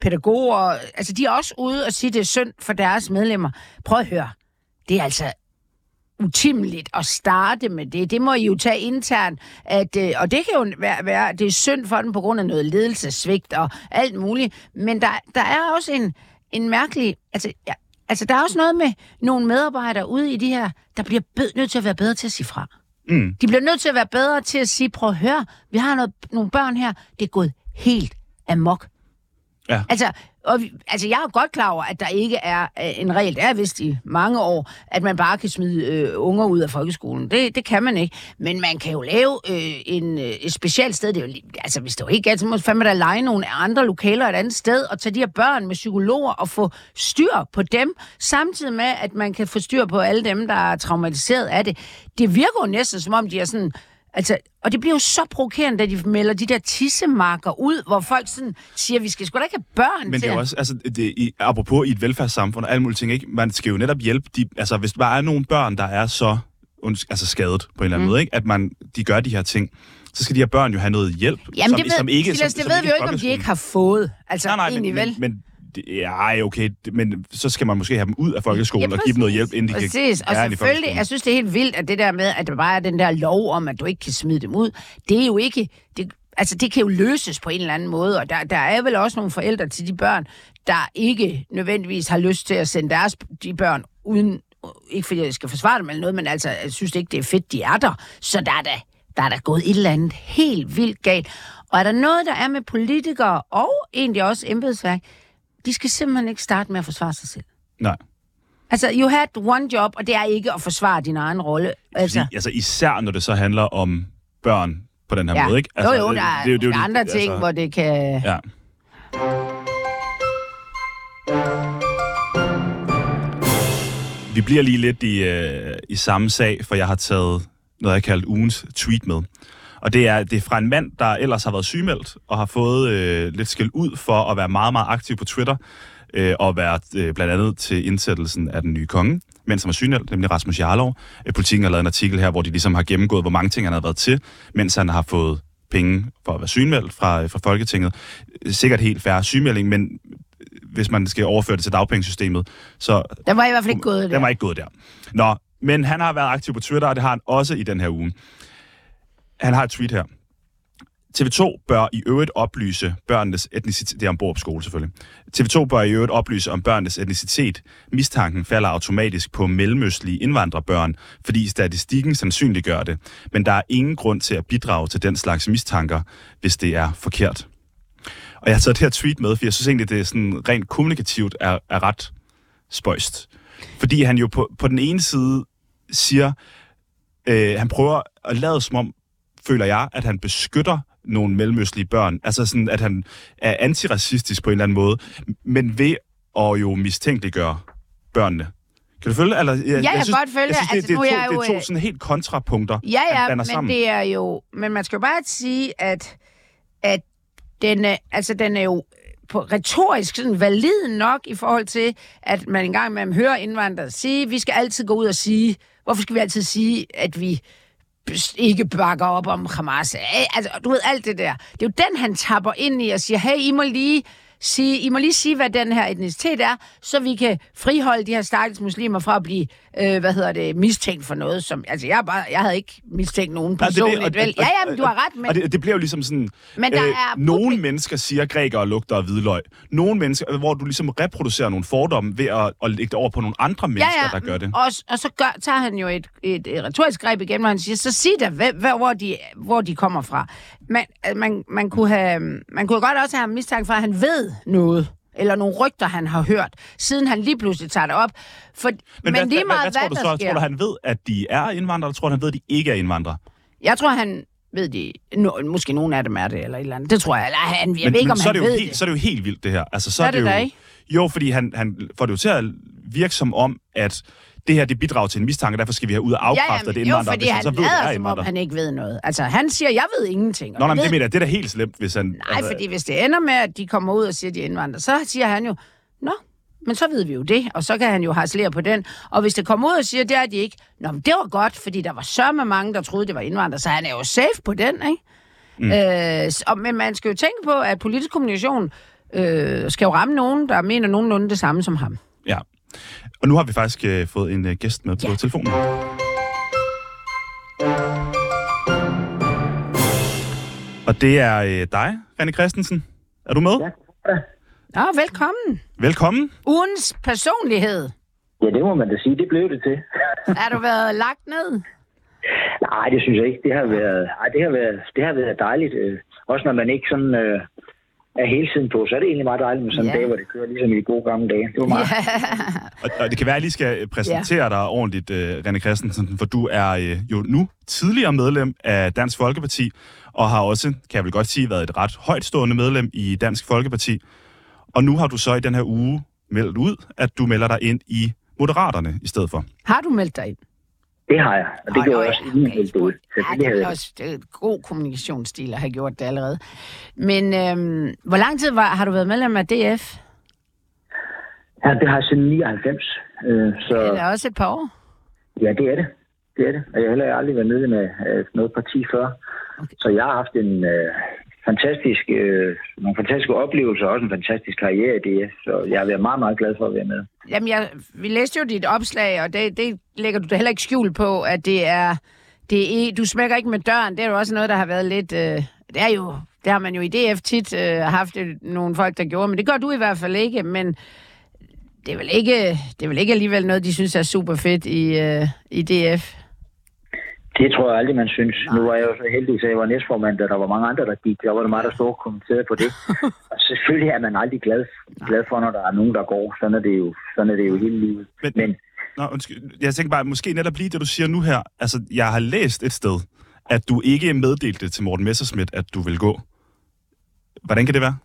pædagoger, altså de er også ude og sige, det er synd for deres medlemmer. Prøv at høre, det er altså utimeligt at starte med det. Det må I jo tage internt. At, øh, og det kan jo være, være, det er synd for dem på grund af noget ledelsesvigt og alt muligt. Men der, der er også en, en mærkelig... Altså, ja, altså, der er også noget med nogle medarbejdere ude i de her, der bliver bed, nødt til at være bedre til at sige fra. Mm. De bliver nødt til at være bedre til at sige, prøv at høre, vi har noget, nogle børn her, det er gået helt amok. Ja. Altså, og, vi- altså, jeg er godt klar over, at der ikke er øh, en regel, det er vist i mange år, at man bare kan smide øh, unger ud af folkeskolen. Det, det kan man ikke. Men man kan jo lave øh, en, øh, et specielt sted. Det er jo, altså, hvis det var ikke galt, så må man fandme da lege nogle andre lokaler et andet sted, og tage de her børn med psykologer og få styr på dem, samtidig med, at man kan få styr på alle dem, der er traumatiseret af det. Det virker jo næsten, som om de er sådan... Altså, og det bliver jo så provokerende, da de melder de der tissemarker ud, hvor folk sådan siger, vi skal sgu da ikke have børn Men det er at- også, altså, det, i, apropos i et velfærdssamfund og alle mulige ting, ikke? man skal jo netop hjælpe de, altså hvis der er nogle børn, der er så altså skadet på en eller anden Mm. måde, ikke? at man, de gør de her ting, så skal de her børn jo have noget hjælp, Jamen, som, det ved, som ikke, Silas, som, det som ved vi jo ikke, om de ikke har fået. Altså, Nej, nej, men, egentlig, vel? men, men det, ja, okay, men så skal man måske have dem ud af folkeskolen Ja, og give dem noget hjælp, præcis. inden de Præcis, kan og inde i selvfølgelig, jeg synes, det er helt vildt, at det der med, at der bare er den der lov om, at du ikke kan smide dem ud, det er jo ikke... Det, altså, det kan jo løses på en eller anden måde, og der, der er vel også nogle forældre til de børn, der ikke nødvendigvis har lyst til at sende deres de børn uden... Ikke fordi jeg skal forsvare dem eller noget, men altså, jeg synes ikke, det er fedt, de er der. Så der er da, der er der gået et eller andet helt vildt galt. Og er der noget, der er med politikere og egentlig også embedsværk, de skal simpelthen ikke starte med at forsvare sig selv. Nej. Altså, you had one job, og det er ikke at forsvare din egen rolle. Altså, altså især når det så handler om børn på den her ja. måde, ikke? Altså, jo, jo, der er, det, det, der er andre ting, altså, hvor det kan... Ja. Vi bliver lige lidt i, øh, i samme sag, for jeg har taget noget, jeg kaldt ugens tweet med. Og det er, det er fra en mand, der ellers har været sygemeldt, og har fået øh, lidt skæld ud for at være meget, meget aktiv på Twitter, øh, og været øh, blandt andet til indsættelsen af den nye konge, mens han var sygemeldt, nemlig Rasmus Jarlov. Øh, Politikken har lavet en artikel her, hvor de ligesom har gennemgået, hvor mange ting han har været til, mens han har fået penge for at være sygemeldt fra, fra Folketinget. Sikkert helt færre sygemelding, men hvis man skal overføre det til dagpengesystemet, så Der var i hvert fald ikke gået den der. var ikke gået der. Nå, men han har været aktiv på Twitter, og det har han også i den her uge. Han har et tweet her. TV2 bør i øvrigt oplyse børnenes etnicitet. Det er om på skole selvfølgelig. TV2 bør i øvrigt oplyse om børnenes etnicitet. Mistanken falder automatisk på mellemøstlige indvandrerbørn, fordi statistikken sandsynliggør det. Men der er ingen grund til at bidrage til den slags mistanker, hvis det er forkert. Og jeg har taget det her tweet med, for jeg synes egentlig, det er sådan rent kommunikativt er, er ret spøjst. Fordi han jo på, på den ene side siger, øh, han prøver at lade som om, føler jeg, at han beskytter nogle mellemøstlige børn. Altså sådan, at han er antiracistisk på en eller anden måde, men ved at jo mistænkeliggøre børnene. Kan du følge? Eller, jeg, jeg kan godt følge jeg synes, det. det, det, Altså, er nu er jeg to, det er jo, to øh, sådan helt kontrapunkter, Ja, ja, blander men sammen. det er jo... Men man skal jo bare sige, at, at den, er, altså, den er jo på retorisk sådan valid nok i forhold til, at man engang med hører indvandrere sige, vi skal altid gå ud og sige, hvorfor skal vi altid sige, at vi ikke bakker op om Hamas. Altså, du ved, alt det der. Det er jo den, han tapper ind i og siger, hey, I må lige sige, I må lige sige, hvad den her etnicitet er, så vi kan friholde de her stakkels muslimer fra at blive, øh, hvad hedder det, mistænkt for noget, som, altså jeg, bare, jeg havde ikke mistænkt nogen det er det, personligt, vel? Ja, ja, men du har ret, men Og det, det bliver jo ligesom sådan... Men der er nogle mennesker siger, at grækere lugter af hvidløg. Nogle mennesker, hvor du ligesom reproducerer nogle fordomme ved at, at lægge det over på nogle andre mennesker, der gør det. Og, og så gør, tager han jo et, et, et retorisk greb igen, hvor han siger, så sig da, hvad, hvad, hvor, de, hvor de kommer fra. Man, øh, man, man, kunne have, man kunne godt også have mistanke for, at han ved noget eller nogle rygter, han har hørt, siden han lige pludselig tager det op. For, men, men hvad, lige hvad, meget, hvad, hvad, tror du der så? sker. Tror du, han ved, at de er indvandrere, eller tror du, han ved, at de ikke er indvandrere? Jeg tror, han ved det. No, måske nogle af dem er det, eller et eller andet. Det tror jeg. Eller han, jeg men, ved ikke, men om så, er han ved helt, det. så er det jo helt vildt, det her. Altså, så Er er det, det da jo, ikke? Jo, fordi han, han får det jo til at virke som om, at det her, det bidrager til en mistanke, derfor skal vi have ud og afkræfte, at det er jo, fordi han så ved, er lader som om, han ikke ved noget. Altså, han siger, jeg ved ingenting. Nå, nej, men det mener jeg, det er da helt slemt, hvis han... Nej, altså, fordi hvis det ender med, at de kommer ud og siger, at de er indvandrere, så siger han jo, nå, men så ved vi jo det, og så kan han jo harcelere på den. Og hvis det kommer ud og siger, det er de ikke, nå, men det var godt, fordi der var sørme mange, der troede, det var indvandrere, så han er jo safe på den, ikke? Mm. Øh, og, men man skal jo tænke på, at politisk kommunikation øh, skal jo ramme nogen, der mener nogenlunde det samme som ham. Ja. Og nu har vi faktisk øh, fået en øh, gæst med på Ja. telefonen. Og det er øh, dig, René Christensen. Er du med? Ja. Nå, velkommen. Velkommen. Ugens personlighed. Ja, det må man da sige. Det blev det til. Er du været lagt ned? Nej, det synes jeg ikke. Det har været, ej, det har været, det har været dejligt. Øh, også når man ikke sådan øh, er hele tiden på, så er det egentlig meget dejligt med sådan en Ja. dag, hvor det kører ligesom i de gode gamle dage. Det var meget. Og, og det kan være, at jeg lige skal øh, præsentere dig ordentligt, øh, René Christensen, for du er øh, jo nu tidligere medlem af Dansk Folkeparti, og har også, kan jeg vel godt sige, været et ret højtstående medlem i Dansk Folkeparti. Og nu har du så i den her uge meldt ud, at du melder dig ind i Moderaterne i stedet for. Har du meldt dig ind? Det har jeg, og det Nå, gjorde jeg også ja, inden okay. jeg meldte ud. Ja, Selvfølgelig det er det. også er et god kommunikationsstil at have gjort det allerede. Men øhm, hvor lang tid var, har du været medlem af DF? Ja, det har jeg siden 99. Øh, så Det er også et par år. ja, det er det. Det er det. Og jeg har heller aldrig været medlem af af noget parti før. Okay. Så jeg har haft en, øh, fantastisk, øh, nogle fantastiske oplevelser, og også en fantastisk karriere i DF. Så jeg har været meget, meget glad for at være med. Jamen, jeg, vi læste jo dit opslag, og det, det lægger du da heller ikke skjul på, at det er, det er... Du smækker ikke med døren. Det er jo også noget, der har været lidt... Øh, det er jo... Det har man jo i DF tit øh, haft nogle folk, der gjorde, men det gør du i hvert fald ikke. Men det er vel ikke, det er vel ikke alligevel noget, de synes er super fedt i, øh, i DF? Det tror jeg aldrig, man synes. Nej. Nu var jeg jo så heldig, så jeg var næstformand, da der var mange andre, der gik. Der var det meget, der stod og kommenterede på det. og selvfølgelig er man aldrig glad, glad for, når der er nogen, der går. Sådan er det jo, sådan er det jo hele livet. Men, Men Nå, undskyld. Jeg tænker bare, måske netop lige det, du siger nu her. Altså, jeg har læst et sted, at du ikke meddelte til Morten Messerschmidt, at du vil gå. Hvordan kan det være?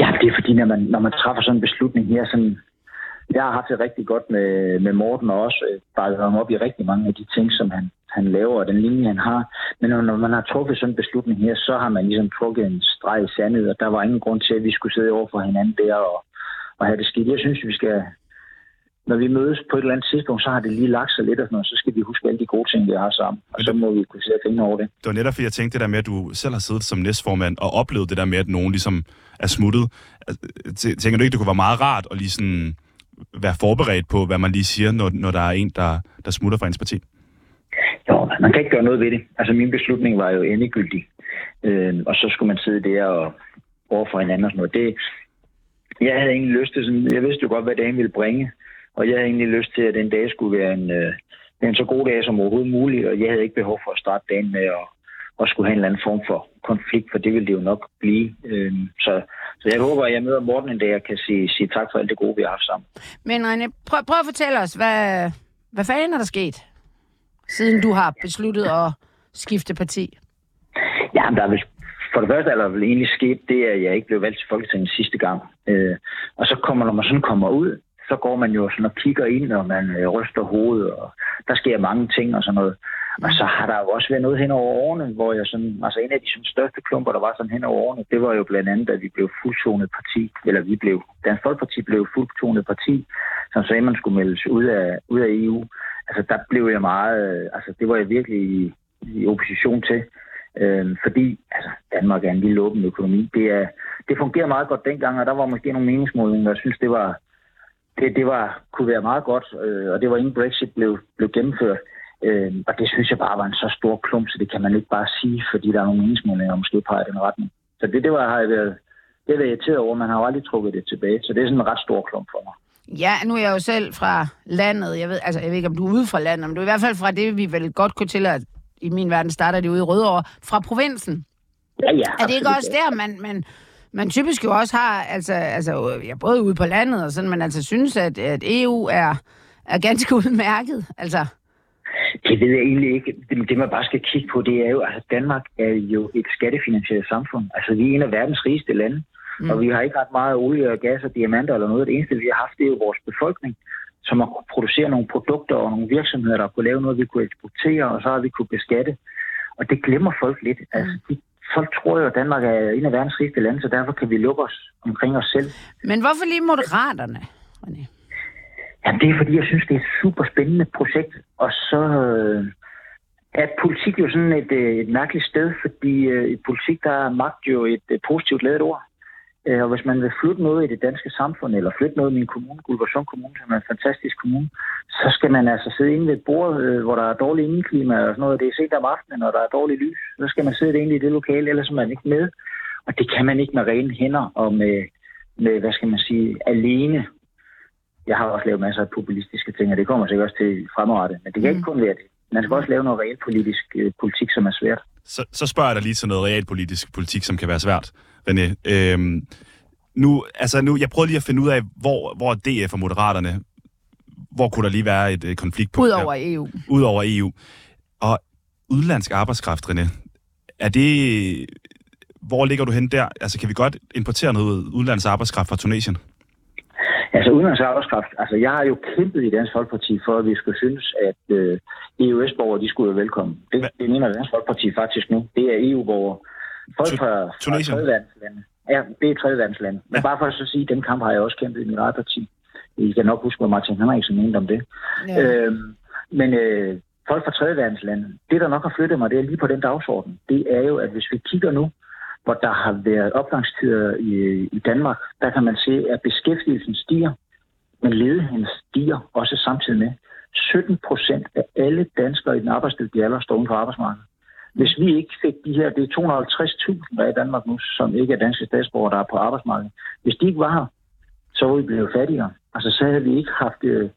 Ja, det er fordi, når man, når man træffer sådan en beslutning her, sådan, jeg har haft det rigtig godt med, med Morten, og også øh, bakket ham op i rigtig mange af de ting, som han, han laver, og den linje, han har. Men når man har truffet sådan en beslutning her, så har man ligesom trukket en streg i sandet, og der var ingen grund til, at vi skulle sidde over for hinanden der og, og have det skidt. Jeg synes, vi skal, når vi mødes på et eller andet tidspunkt, så har det lige lagt sig lidt og sådan noget, så skal vi huske alle de gode ting, vi har sammen. Og så må vi kunne se finde over det. Det var netop, fordi jeg tænkte det der med, at du selv har siddet som næstformand og oplevet det der med, at nogen ligesom er smuttet. Altså, tænker du ikke, det kunne være meget rart at lige sådan være forberedt på, hvad man lige siger, når, når der er en, der, der smutter fra ens parti? Jo, man kan ikke gøre noget ved det. Altså, min beslutning var jo endegyldig. Øh, og så skulle man sidde der og overfor hinanden og sådan noget. Det, jeg havde egentlig lyst til sådan, jeg vidste jo godt, hvad dagen ville bringe. Og jeg havde egentlig lyst til, at den dag skulle være en, øh, en så god dag som overhovedet muligt, og jeg havde ikke behov for at starte dagen med at, at skulle have en eller anden form for konflikt, for det ville det jo nok blive. Øh, så, så jeg håber, at jeg møder Morten en dag og kan sige, sige tak for alt det gode, vi har haft sammen. Men René, prøv, prøv at fortælle os, hvad, hvad fanden er der sket, siden du har besluttet at skifte parti? Ja, der er for det første er der vel egentlig sket det, at jeg ikke blev valgt til Folketinget sidste gang. Øh, og så kommer, når man sådan kommer ud, så går man jo sådan og kigger ind, og man øh, ryster hovedet, og der sker mange ting og sådan noget. Mm. Og så har der jo også været noget hen over årene, hvor jeg sådan, altså en af de sådan, største klumper, der var sådan hen over årene, det var jo blandt andet, at vi blev fuldtonet parti, eller vi blev, Dansk Folkeparti blev fuldtonet parti, som sagde, at man skulle meldes ud af, ud af EU. Altså der blev jeg meget, øh, altså det var jeg virkelig i, i opposition til. Øh, fordi altså, Danmark er en lille åben økonomi. Det, er, det fungerer meget godt dengang, og der var måske nogle meningsmålinger, der synes, det var, det, det var, kunne være meget godt, øh, og det var inden Brexit blev, blev gennemført. Øh, og det synes jeg bare var en så stor klump, så det kan man ikke bare sige, fordi der er nogle meningsmålinger, der måske peger i den retning. Så det, det var, har jeg været, det er irriteret over, man har jo aldrig trukket det tilbage, så det er sådan en ret stor klump for mig. Ja, nu er jeg jo selv fra landet. Jeg ved, altså, jeg ved ikke, om du er ude fra landet, men du er i hvert fald fra det, vi vel godt kunne til at i min verden starter det ude i Rødovre, fra provinsen. Ja, ja. Er det ikke også der, man, man, man typisk jo også har, altså, altså ja, både ude på landet og sådan, man altså synes, at, at EU er, er ganske udmærket, altså... Det ved jeg egentlig ikke. Det, det, man bare skal kigge på, det er jo, at altså, Danmark er jo et skattefinansieret samfund. Altså, vi er en af verdens rigeste lande, mm. og vi har ikke ret meget olie og gas og diamanter eller noget. Det eneste, vi har haft, det er jo vores befolkning som at producere nogle produkter og nogle virksomheder, der kunne lave noget, vi kunne eksportere, og så har vi kunne beskatte. Og det glemmer folk lidt. Altså, de, folk tror jo, at Danmark er en af verdens rigeste lande, så derfor kan vi lukke os omkring os selv. Men hvorfor lige Moderaterne, René? Jamen, det er fordi, jeg synes, det er et super spændende projekt. Og så øh, er politik jo sådan et, øh, et mærkeligt sted, fordi øh, i politik, der er magt jo et et positivt lavet ord. Øh, og hvis man vil flytte noget i det danske samfund, eller flytte noget i min kommune, Gulversund Kommune, som er en fantastisk kommune, så skal man altså sidde inde ved et bord, øh, hvor der er dårlig indeklima og sådan noget. Det er sent om aftenen, og der er dårlig lys. Så skal man sidde inde i det lokale, ellers er man ikke med. Og det kan man ikke med rene hænder og med, med hvad skal man sige, alene. Jeg har også lavet masser af populistiske ting, og det kommer sikkert også til fremadrettet. Men det kan mm. ikke kun være det. Man skal også lave noget realpolitisk øh, politik, som er svært. Så, så spørger jeg dig lige til noget realpolitisk politik, som kan være svært. René. Øhm, nu, altså nu, jeg prøvede lige at finde ud af, hvor, hvor DF og Moderaterne, hvor kunne der lige være et, et konfliktpunkt? Udover EU. Udover EU. Og udlandsk arbejdskraft, René, er det... Hvor ligger du hen der? Altså, kan vi godt importere noget udlandsk arbejdskraft fra Tunesien? Altså udenlandsk arbejdskraft, altså jeg har jo kæmpet i Dansk Folkeparti for, at vi skulle synes, at øh, EU-borgere, de skulle være velkommen. Det, det mener Dansk Folkeparti faktisk nu. Det er EU-borgere, Folk fra, fra tredjelandslande. Ja, det er tredjelandslande. Men ja. bare for at så sige, at den kamp har jeg også kæmpet i min eget parti. I kan nok huske, hvad Martin Henriksen mente om det. Ja. Øhm, men øh, folk fra tredjelandslande, det der nok har flyttet mig, det er lige på den dagsorden. Det er jo, at hvis vi kigger nu, hvor der har været opgangstider i, i Danmark, der kan man se, at beskæftigelsen stiger, men ledigheden stiger også samtidig med. 17 procent af alle danskere i den arbejdsdygtige alder står uden for arbejdsmarkedet. Hvis vi ikke fik de her, det er 250.000 der er i Danmark nu, som ikke er danske statsborgere, der er på arbejdsmarkedet. Hvis de ikke var her, så var vi blevet fattigere. Altså så havde vi ikke haft, øh,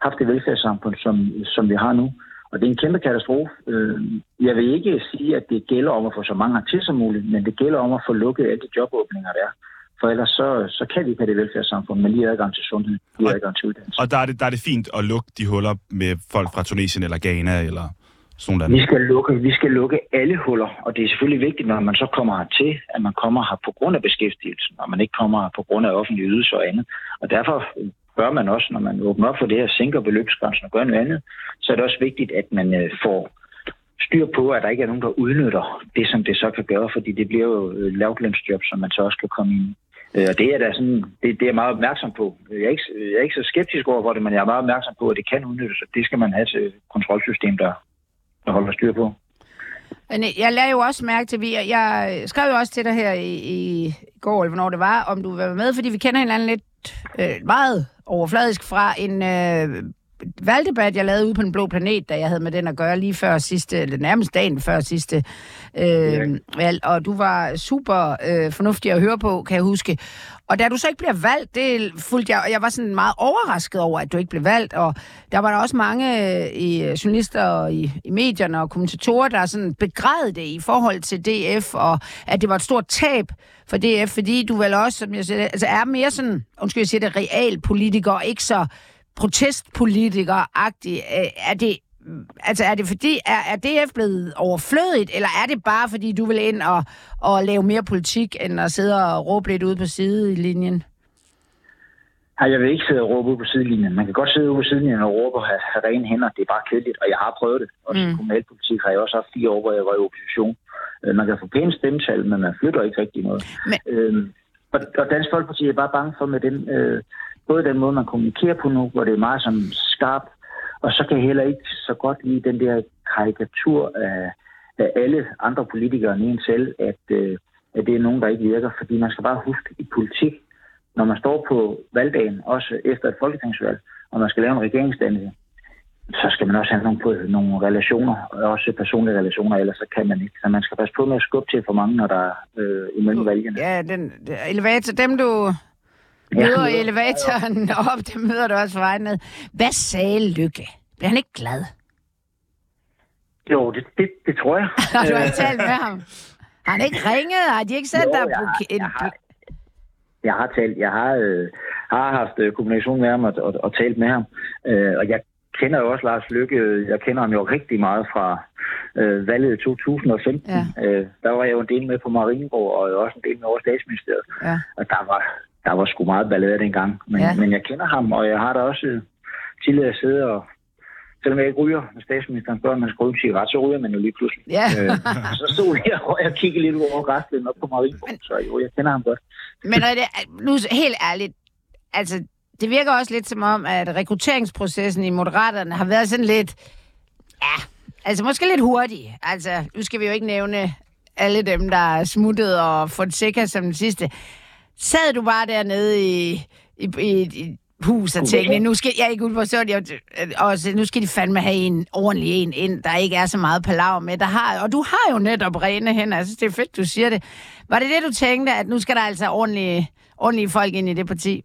haft det velfærdssamfund, som, som vi har nu. Og det er en kæmpe katastrofe. Øh, jeg vil ikke sige, at det gælder om at få så mange hertil som muligt, men det gælder om at få lukket alle de jobåbninger, der er. For ellers så, så kan vi ikke have det velfærdssamfund med lige adgang til sundhed, lige Og- adgang til uddannelse. Og der er, det, der er det fint at lukke de huller med folk fra Tunesien eller Ghana eller sådan noget. Vi skal, lukke, vi skal lukke alle huller, og det er selvfølgelig vigtigt, når man så kommer hertil, at man kommer her på grund af beskæftigelsen, og man ikke kommer her på grund af offentlige ydelser og andet. Og derfor bør man også, når man åbner op for det her, sænker beløbsgrænsen og gør noget andet, så er det også vigtigt, at man øh, får styr på, at der ikke er nogen, der udnytter det, som det så kan gøre, fordi det bliver jo øh, lavtlønsjob, som man så også kan komme ind i. Øh, og det er da sådan, det, det er jeg meget opmærksom på. Jeg er, ikke, jeg er ikke så skeptisk over for det, men jeg er meget opmærksom på, at det kan udnyttes, og det skal man have til et kontrolsystem, der, der holder styr på. Men jeg lagde jo også mærke til, vi, jeg skrev jo også til dig her i, i går, eller hvornår det var, om du vil være med, fordi vi kender hinanden lidt øh, meget overfladisk fra en øh, valgdebat, jeg lavede ude på Den Blå Planet, da jeg havde med den at gøre lige før sidste, eller nærmest dagen før sidste øh, valg, og du var super øh, fornuftig at høre på, kan jeg huske. Og da du så ikke bliver valgt, det fulgte jeg, jeg var sådan meget overrasket over, at du ikke blev valgt, og der var der også mange øh, i øh, journalister og i, i medierne og kommentatorer, der sådan begræd det i forhold til DF, og at det var et stort tab for DF, fordi du vel også, som jeg siger, altså er mere sådan, undskyld, jeg siger det, realpolitiker, ikke så protestpolitiker-agtig. Øh, er det, altså er det fordi, er, er DF blevet overflødigt, eller er det bare fordi, du vil ind og, og lave mere politik, end at sidde og råbe lidt ude på sidelinjen? Nej, jeg vil ikke sidde og råbe ud på sidelinjen. Man kan godt sidde ude på sidelinjen og råbe og have, have rene hænder. Det er bare kedeligt, og jeg har prøvet det. Også mm. i kommunalpolitik har jeg også haft fire år, hvor jeg var i opposition. Øh, Man kan få pæne stemmetal, men man flytter ikke rigtig noget. Men- Øhm, og, og Dansk Folkeparti er bare bange for med den, øh, både den måde, man kommunikerer på nu, hvor det er meget som skarp, og så kan jeg heller ikke så godt lide den der karikatur af, af alle andre politikere end en selv, at, øh, at det er nogen, der ikke virker. Fordi man skal bare huske i politik, når man står på valgdagen, også efter et folketingsvalg, og man skal lave en regeringsdannelse, så skal man også have nogle, på, nogle relationer, også personlige relationer, ellers så kan man ikke. Så man skal passe på med at skubbe til for mange, når der er øh, imellem valgene. Ja, den elevator, dem du møder i elevatoren op, dem møder du også vejen ned. Hvad sagde Lykke? Bliver han ikke glad? Jo, det, det, det tror jeg. Har du ikke talt med ham? Har han ikke ringet? Har de ikke sendt Jo, dig jeg buke- en... jeg har- Jeg har talt, jeg har, øh, har haft øh, kommunikation med ham og, og, og talt med ham. Øh, og jeg kender jo også Lars Lykke. Jeg kender ham jo rigtig meget fra øh, valget i 2015. Ja. Øh, der var jeg jo en del med på Marienborg, og også en del med over statsministeriet. Ja. Og der var, der var sgu meget ballade dengang. Men, Ja. men jeg kender ham, og jeg har da også tidligere siddet og Selvom jeg ikke ryger, når statsministeren spørger, om man skal ryge en cigaret, så ryger man jo lige pludselig. Ja. Øh, så stod jeg og jeg kiggede lidt over græslen op på Marienborg, så jo, jeg kender ham godt. Men er det, nu helt ærligt, altså, det virker også lidt som om, at rekrutteringsprocessen i Moderaterne har været sådan lidt, ja, altså måske lidt hurtig. Altså, nu skal vi jo ikke nævne alle dem, der er smuttet og sikker som den sidste. Sad du bare dernede i, i, i, i hus og tænkte, nu skal jeg ikke ud på sådan, jeg, også, nu skal de fandme have en ordentlig en ind, der ikke er så meget palaver med. Der har, og du har jo netop rene hænder, jeg synes, det er fedt, du siger det. Var det det, du tænkte, at nu skal der altså ordentlige, ordentlige folk ind i det parti?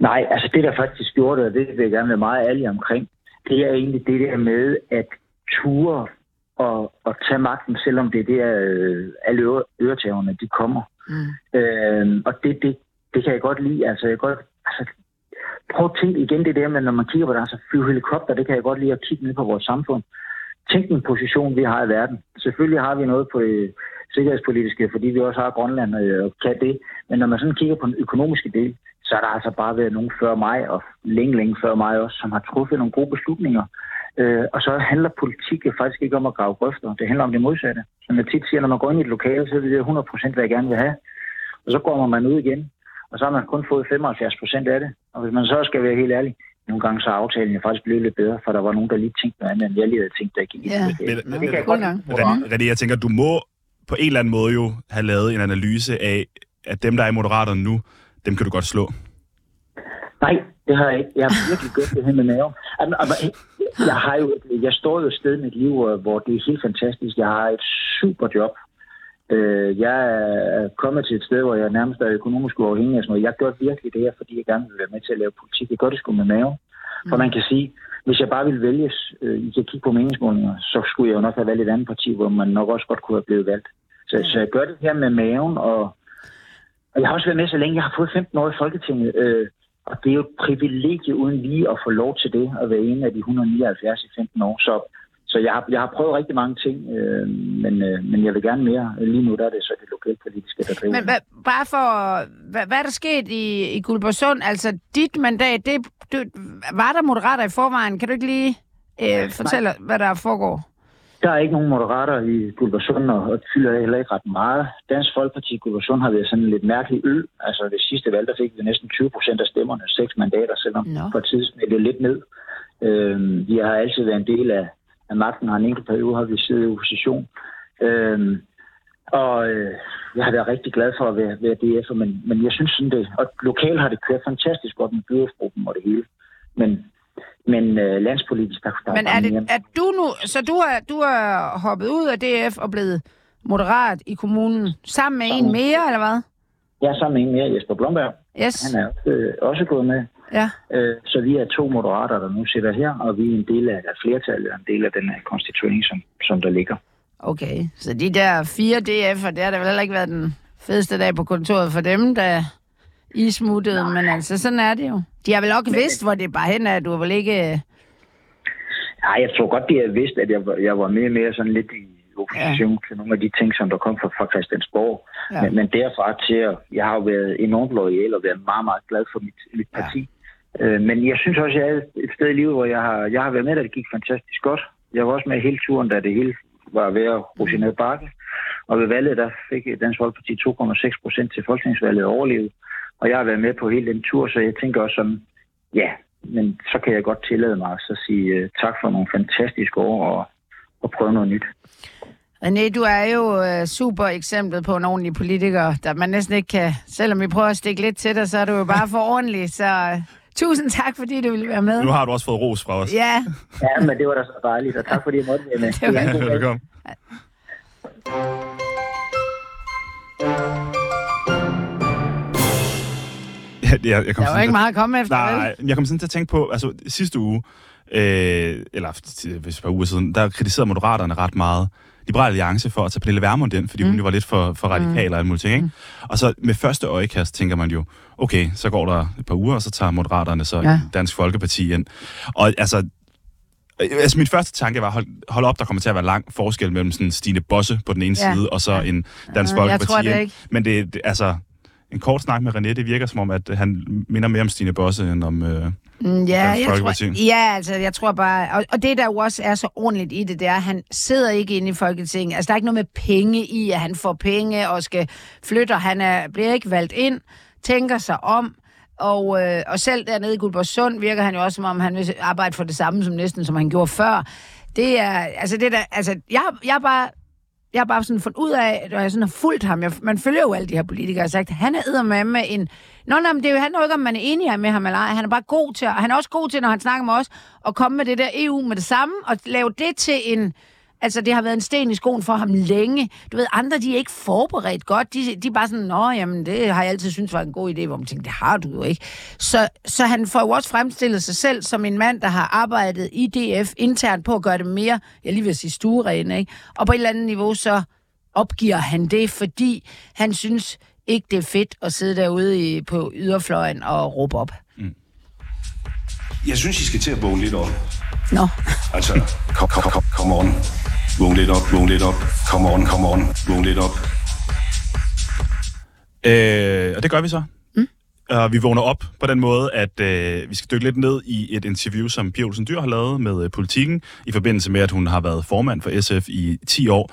Nej, altså det, der faktisk gjorde det, og det vil jeg gerne være meget ærlig omkring, det er egentlig det der med at ture og, og tage magten, selvom det er der, øh, alle øre, øretæverne, de kommer. Mm. Øh, og det, det, det kan jeg godt lide. Altså, jeg godt, altså, prøv at tænke igen det der med, når man kigger på det, altså flyve helikopter, det kan jeg godt lide at kigge ned på vores samfund. Tænk den position, vi har i verden. Selvfølgelig har vi noget på det sikkerhedspolitiske, fordi vi også har Grønland og kan det. Men når man sådan kigger på den økonomiske del, så er der altså bare været nogen før mig, og længe, længe før mig også, som har truffet nogle gode beslutninger. Øh, og så handler politik jo faktisk ikke om at grave grøfter. Det handler om det modsatte. Som jeg tit siger, når man går ind i et lokale, så er det 100 procent, hvad jeg gerne vil have. Og så går man ud igen, og så har man kun fået 75 procent af det. Og hvis man så skal være helt ærlig, nogle gange så er aftalen jo faktisk blevet lidt bedre, for der var nogen, der lige tænkte noget andet, end jeg lige havde tænkt, der gik i Ja. det. Men- Men men- det kan jeg godt. René, René, jeg tænker, du må på en eller anden måde jo have lavet en analyse af, at dem, der er i Moderaterne nu, dem kan du godt slå. Nej, det har jeg ikke. Jeg har virkelig gjort det her med maven. Jeg, har jo, jeg står jo et sted i mit liv, hvor- hvor det er helt fantastisk. Jeg har et super job. Øh, Jeg er kommet til et sted, hvor jeg nærmest er økonomisk uafhængig. og sådan noget. Jeg gør virkelig det her, fordi jeg gerne vil være med til at lave politik. Jeg gør det sgu med maven. For man kan sige, hvis jeg bare ville vælges, øh, I kan kigge på meningsmålinger, så skulle jeg jo nok have valgt et andet parti, hvor man nok også godt kunne have blevet valgt. Så, så jeg gør det her med maven, og, og jeg har også været med så længe. Jeg har fået 15 år i Folketinget, øh, og det er jo et privilegie uden lige at få lov til det, at være en af de 179 i 15 år. Så, så jeg, har, jeg har prøvet rigtig mange ting, øh, men, øh, men jeg vil gerne mere. Lige nu der er det så det lokalpolitiske, der driver. Men hvad, bare for, hvad, hvad er der sket i, i Guldborgsund? Altså, dit mandat, det, du, var der moderater i forvejen? Kan du ikke lige øh, fortælle, hvad der foregår? Der er ikke nogen moderater i Guldborgsund, og fylder heller ikke ret meget. Dansk Folkeparti i Guldborgsund har været sådan en lidt mærkelig ø. Altså ved sidste valg, der fik vi næsten 20 procent af stemmerne, seks mandater, selvom no. partiet smeltede lidt ned. Øhm, vi har altid været en del af, af magten, og en enkelt periode har vi siddet i opposition. Øhm, og øh, jeg har været rigtig glad for at være, være DF'er, men, men jeg synes sådan det, og lokalt har det kørt fantastisk godt med byrådsgruppen og det hele. Men, men øh, landspolitisk, der, der Men er, det, mere. er du nu, så du er, du er hoppet ud af DF og blevet moderat i kommunen, sammen med en mere, eller hvad? Jeg er sammen med en mere, Jesper Blomberg. Yes, Han er også, øh, også gået med. ja. Øh, så vi er to moderater, der nu sidder her, og vi er en del af, flertallet, og en del af den her konstituering, som, som der ligger. Okay, så de der fire DF'er, det har da vel heller ikke været den fedeste dag på kontoret for dem, da I smuttede, men altså, sådan er det jo. De har vel også vidst, hvor det bare hen er, du har vel ikke... Nej, jeg tror godt, de har vidst, at jeg, var- jeg var mere mere sådan lidt i opposition ja. til nogle af de ting, som der kom fra, fra Christiansborg. Ja. Ja. Men, men derfra til, at jeg har jo været enormt lojal og været meget, meget glad for mit, mit Ja. parti. Øh, men jeg synes også, at jeg er et sted i livet, hvor jeg har, jeg har været med, da det gik fantastisk godt. Jeg var også med hele turen, da det hele var ved at rushe ned bakke. Og ved valget, der fik Dansk Folkeparti 2,6 procent til folketingsvalget og overlevet. Og jeg har været med på hele den tur, så jeg tænker også sådan, ja, men så kan jeg godt tillade mig at sige uh, tak for nogle fantastiske år og, og prøve noget nyt. René, du er jo øh, super eksemplet på en ordentlig politiker, der man næsten ikke kan... Selvom vi prøver at stikke lidt til dig, så er du jo bare for ordentlig, så... øh, Tusind tak, fordi du ville være med. Nu har du også fået ros fra os. Ja, Ja, men det var da så dejligt, og tak fordi jeg måtte være med. Det var- god dag. Velkommen. Ja, jeg, jeg kom der var ikke meget at komme efter, vel? Nej, jeg kom sådan til at tænke på, altså sidste uge, øh, eller hvis et par uger siden, der kritiserede Moderaterne ret meget Liberal Alliance for at tage Pernille Vermund ind, fordi mm. hun jo var lidt for, for radikal og alt muligt ting, ikke? Og så med første øjekast tænker man jo, okay, så går der et par uger, og så tager Moderaterne så Ja. Dansk Folkeparti ind. Og altså, øh, altså min første tanke var, hold, hold op, der kommer til at være lang forskel mellem sådan Stine Bosse på den ene Ja. side, og så en Dansk Ja, jeg Folkeparti tror det ikke. Men det, det, altså, en kort snak med René, det virker som om, at han minder mere om Stine Bosse, end om... Øh, Mm, Ja, jeg tror, ja, altså, jeg tror bare... Og, og det, der jo også er så ordentligt i det, det er, at han sidder ikke inde i Folketinget. Altså, der er ikke noget med penge i, at han får penge og skal flytte, og han er, bliver ikke valgt ind, tænker sig om, og, øh, og selv dernede i Guldborgsund virker han jo også, som om han vil arbejde for det samme, som næsten som han gjorde før. Det er, altså, det der, altså, jeg, jeg er bare... Jeg har bare sådan fundet ud af, når jeg sådan har fulgt ham, jeg, man følger jo alle de her politikere, og sagt, han er med med en... Nå, nej, men det er jo, handler jo ikke om, man er enig med ham eller ej. Han er bare god til, og han er også god til, når han snakker med os, at komme med det der EU med det samme, og lave det til en... Altså, det har været en sten i skoen for ham længe. Du ved, andre, de er ikke forberedt godt. De, de er bare sådan, nå, jamen, det har jeg altid syntes var en god idé, hvor man tænkte, det har du jo ikke. Så, så han får jo også fremstillet sig selv som en mand, der har arbejdet i DF internt på at gøre det mere, jeg lige vil sige stuerene, ikke? Og på et eller andet niveau, så opgiver han det, fordi han synes ikke, det er fedt at sidde derude i, på yderfløjen og råbe op. Mm. Jeg synes, I skal til at vågne lidt op. Nå, Altså, kom, kom, kom, kom on. Vågn lidt op, vågn lidt op. Kom on, kom on. Vågn lidt op. Øh, og det gør vi så. Mm. Og vi vågner op på den måde, at øh, vi skal dykke lidt ned i et interview, som Pia Olsen Dyr har lavet med øh, politikken, i forbindelse med, at hun har været formand for SF i 10 år.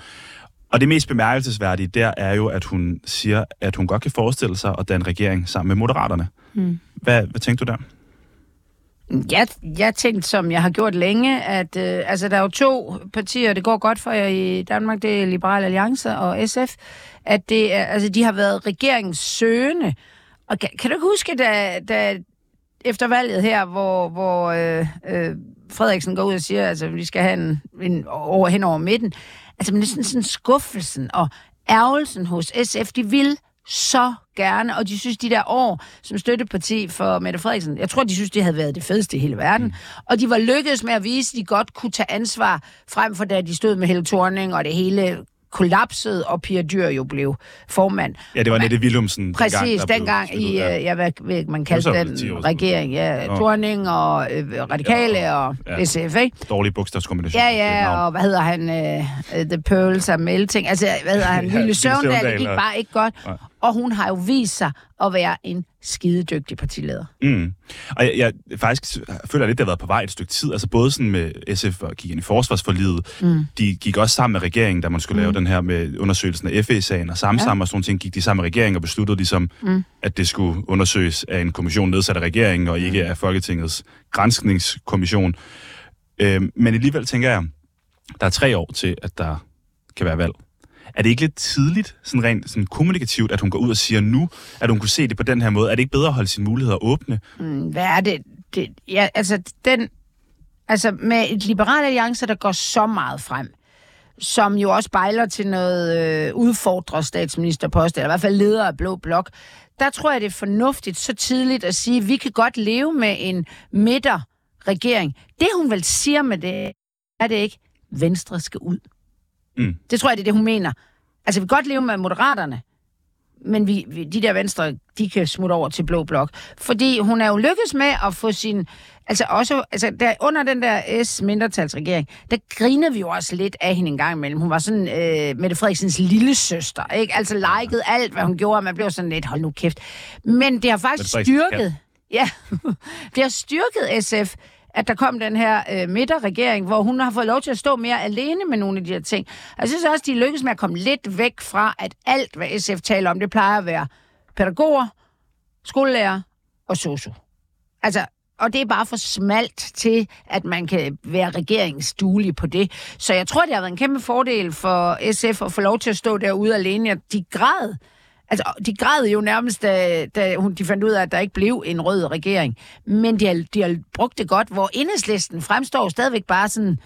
Og det mest bemærkelsesværdige der er jo, at hun siger, at hun godt kan forestille sig at danne regering sammen med Moderaterne. Mm. Hvad, hvad tænkte du der? Jeg, jeg tænkte, som jeg har gjort længe, at øh, altså, der er jo to partier, det går godt for jer i Danmark, det er Liberal Alliance og SF, at det er, altså, de har været regeringssøgende. Og kan, kan du ikke huske, da, da efter valget her, hvor, hvor øh, øh, Frederiksen går ud og siger, altså, vi skal have en, en over hen over midten. Altså, men det er sådan, sådan skuffelsen og ærgelsen hos SF, de vil så gerne, og de synes, de der år som støtteparti for Mette Frederiksen, jeg tror, de synes, det havde været det fedeste i hele verden. Mm. Og de var lykkedes med at vise, at de godt kunne tage ansvar, frem for da de stod med Helle Thorning, og det hele kollapsede, og Pia Dyr jo blev formand. Ja, det var Nette Willumsen. Præcis, dengang, der dengang blev i, ja. ja. jeg hvad, hvad man kaldte den 10 år siden. regering, ja, Nå. Thorning og øh, Radikale Ja, og ja. SF, ikke? Dårlig bogstavskombination. Ja, ja, og hvad hedder han? Uh, uh, The Pearls of Melting. Altså, hvad hedder han? Ja, Ville Søvndal, det gik og- bare ikke godt. Nej. Og hun har jo vist sig at være en skidedygtig partileder. Mm. Og jeg, jeg faktisk føler lidt, det har været på vej et stykke tid. Altså både sådan med SF og gik ind i forsvarsforlidet. Mm. De gik også sammen med regeringen, da man skulle mm. lave den her med undersøgelsen af FE-sagen. Og sammen, Ja. og sådan ting gik de sammen med regeringen og besluttede ligesom, mm. at det skulle undersøges af en kommission nedsat af regeringen, og ikke af Folketingets granskningskommission. Øhm, men alligevel tænker jeg, der er tre år til, at der kan være valg. Er det ikke lidt tidligt, sådan rent sådan kommunikativt, at hun går ud og siger nu, at hun kunne se det på den her måde? Er det ikke bedre at holde sine muligheder åbne? Mm, Hvad er det? det ja, altså, den, altså, med et liberal alliance, der går så meget frem, som jo også bejler til noget øh, udfordrer statsministerpost, eller i hvert fald leder af Blå Blok, der tror jeg, det er fornuftigt så tidligt at sige, at vi kan godt leve med en midterregering. Det, hun vel siger med det, er det ikke, Venstre skal ud. Mm. Det tror jeg, det er det, hun mener. Altså, vi kan godt leve med moderaterne, men vi, vi, de der venstre, de kan smutte over til Blå Blok. Fordi hun er jo lykkes med at få sin... Altså også, altså der, under den der S-mindretalsregering, der grinede vi jo også lidt af hende en gang imellem. Hun var sådan øh, Mette Frederiksens lille søster, ikke? Altså likede alt, hvad hun gjorde, og man blev sådan lidt, hold nu kæft. Men det har faktisk styrket... Ja, det har styrket SF, at der kom den her øh, midterregering, hvor hun har fået lov til at stå mere alene med nogle af de her ting. Jeg synes også, de lykkedes med at komme lidt væk fra, at alt, hvad SF taler om, det plejer at være pædagoger, skolelærer og sosu. Altså, og det er bare for smalt til, at man kan være regeringsduelig på det. Så jeg tror, det har været en kæmpe fordel for SF at få lov til at stå derude alene. Og de græd. Altså, de græd jo nærmest, da, da hun, de fandt ud af, at der ikke blev en rød regering. Men de har, de har brugt det godt, hvor enhedslisten fremstår stadigvæk bare sådan...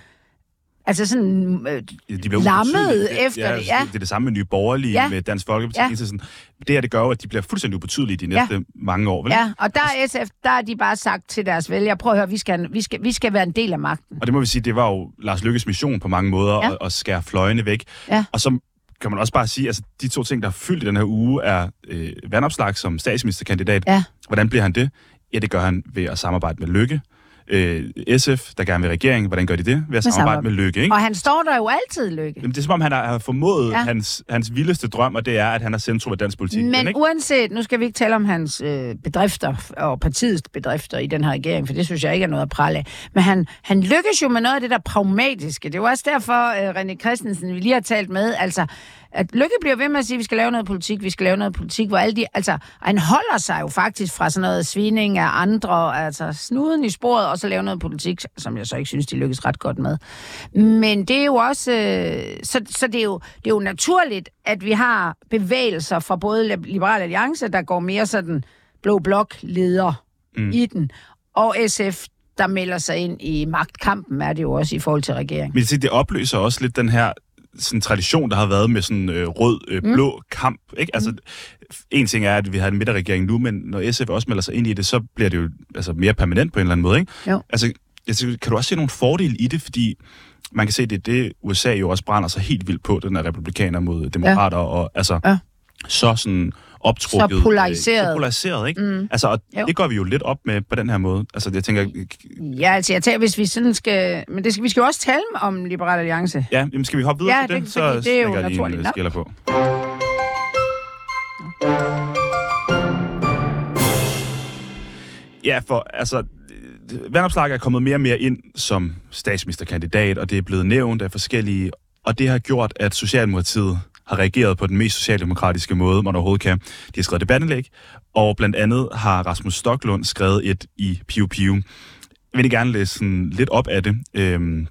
Altså sådan... Øh, de bliver lammet efter det, ja. ja. Det er det samme med Nye Borgerlige, Ja. ja. med Dansk Folkeparti. Ja. Ja. Sådan. Det her, det gør at de bliver fuldstændig ubetydelige de Ja. næste ja. mange år. Vel? ja, og der er SF, der har de bare sagt til deres vælgere, prøv at høre, vi skal, vi skal, vi skal være en del af magten. Og det må vi sige, det var jo Lars Lykkes mission på mange måder, Ja. ja. at, at skære fløjene væk. Ja. Og så kan man også bare sige, altså de to ting, der er fyldt i den her uge, er øh, vandopslag som statsministerkandidat. Ja. Hvordan bliver han det? Ja, det gør han ved at samarbejde med Lykke. Øh, SF, der gerne vil regering, hvordan gør de det? Ved at Med samarbejde med Lykke, ikke? Og han står der jo altid, Lykke. Jamen, det er som om, han har, har formået Ja. hans, hans vildeste drøm, og det er, at han er centrum af dansk politik. Men ikke? uanset, nu skal vi ikke tale om hans øh, bedrifter og partiets bedrifter i den her regering, for det synes jeg ikke er noget at prale af. Men han, han lykkes jo med noget af det der pragmatiske. Det er jo også derfor, øh, René Christensen, vi lige har talt med, altså, at Lykke bliver ved med at sige, at vi skal lave noget politik, vi skal lave noget politik, hvor alle de, altså, han holder sig jo faktisk fra sådan noget svining af andre, altså snuden i sporet, og så lave noget politik, som jeg så ikke synes, de lykkes ret godt med. Men det er jo også, øh, så, så det, er jo, det er jo naturligt, at vi har bevægelser fra både Lib- Liberal Alliance, der går mere sådan blå blok leder mm. i den, og SF, der melder sig ind i magtkampen, er det jo også i forhold til regeringen. Men det opløser også lidt den her sådan tradition, der har været med sådan øh, rød, øh, blå mm. kamp. Ikke? Altså, en ting er, at vi har en midterregering nu, men når SF også melder sig ind i det, så bliver det jo altså, mere permanent på en eller anden måde. Ikke? Jo. Altså, jeg synes, kan du også se nogle fordele i det, fordi man kan se, at det er det, USA jo også brænder sig helt vildt på, den her republikaner mod demokrater, ja. og altså, Ja. så sådan optrukket. Så polariseret. Øh, så polariseret, ikke? Mm. Altså, og Jo. det går vi jo lidt op med på den her måde. Altså, jeg tænker, Ja, altså jeg tager, hvis vi sådan skal... Men det skal, vi skal jo også tale om Liberal Alliance. ja, jamen, skal vi hoppe videre Ja, til det? det- fordi det er jo jeg lige en, øh, skiller på. Ja, for altså, Vandopslag er kommet mere og mere ind som statsministerkandidat, og det er blevet nævnt af forskellige, og det har gjort, at Socialdemokratiet har reageret på den mest socialdemokratiske måde, man overhovedet kan. De har skrevet debatindlæg, og blandt andet har Rasmus Stoklund skrevet et i Piu Piu. vil gerne læse sådan lidt op af det. Øhm,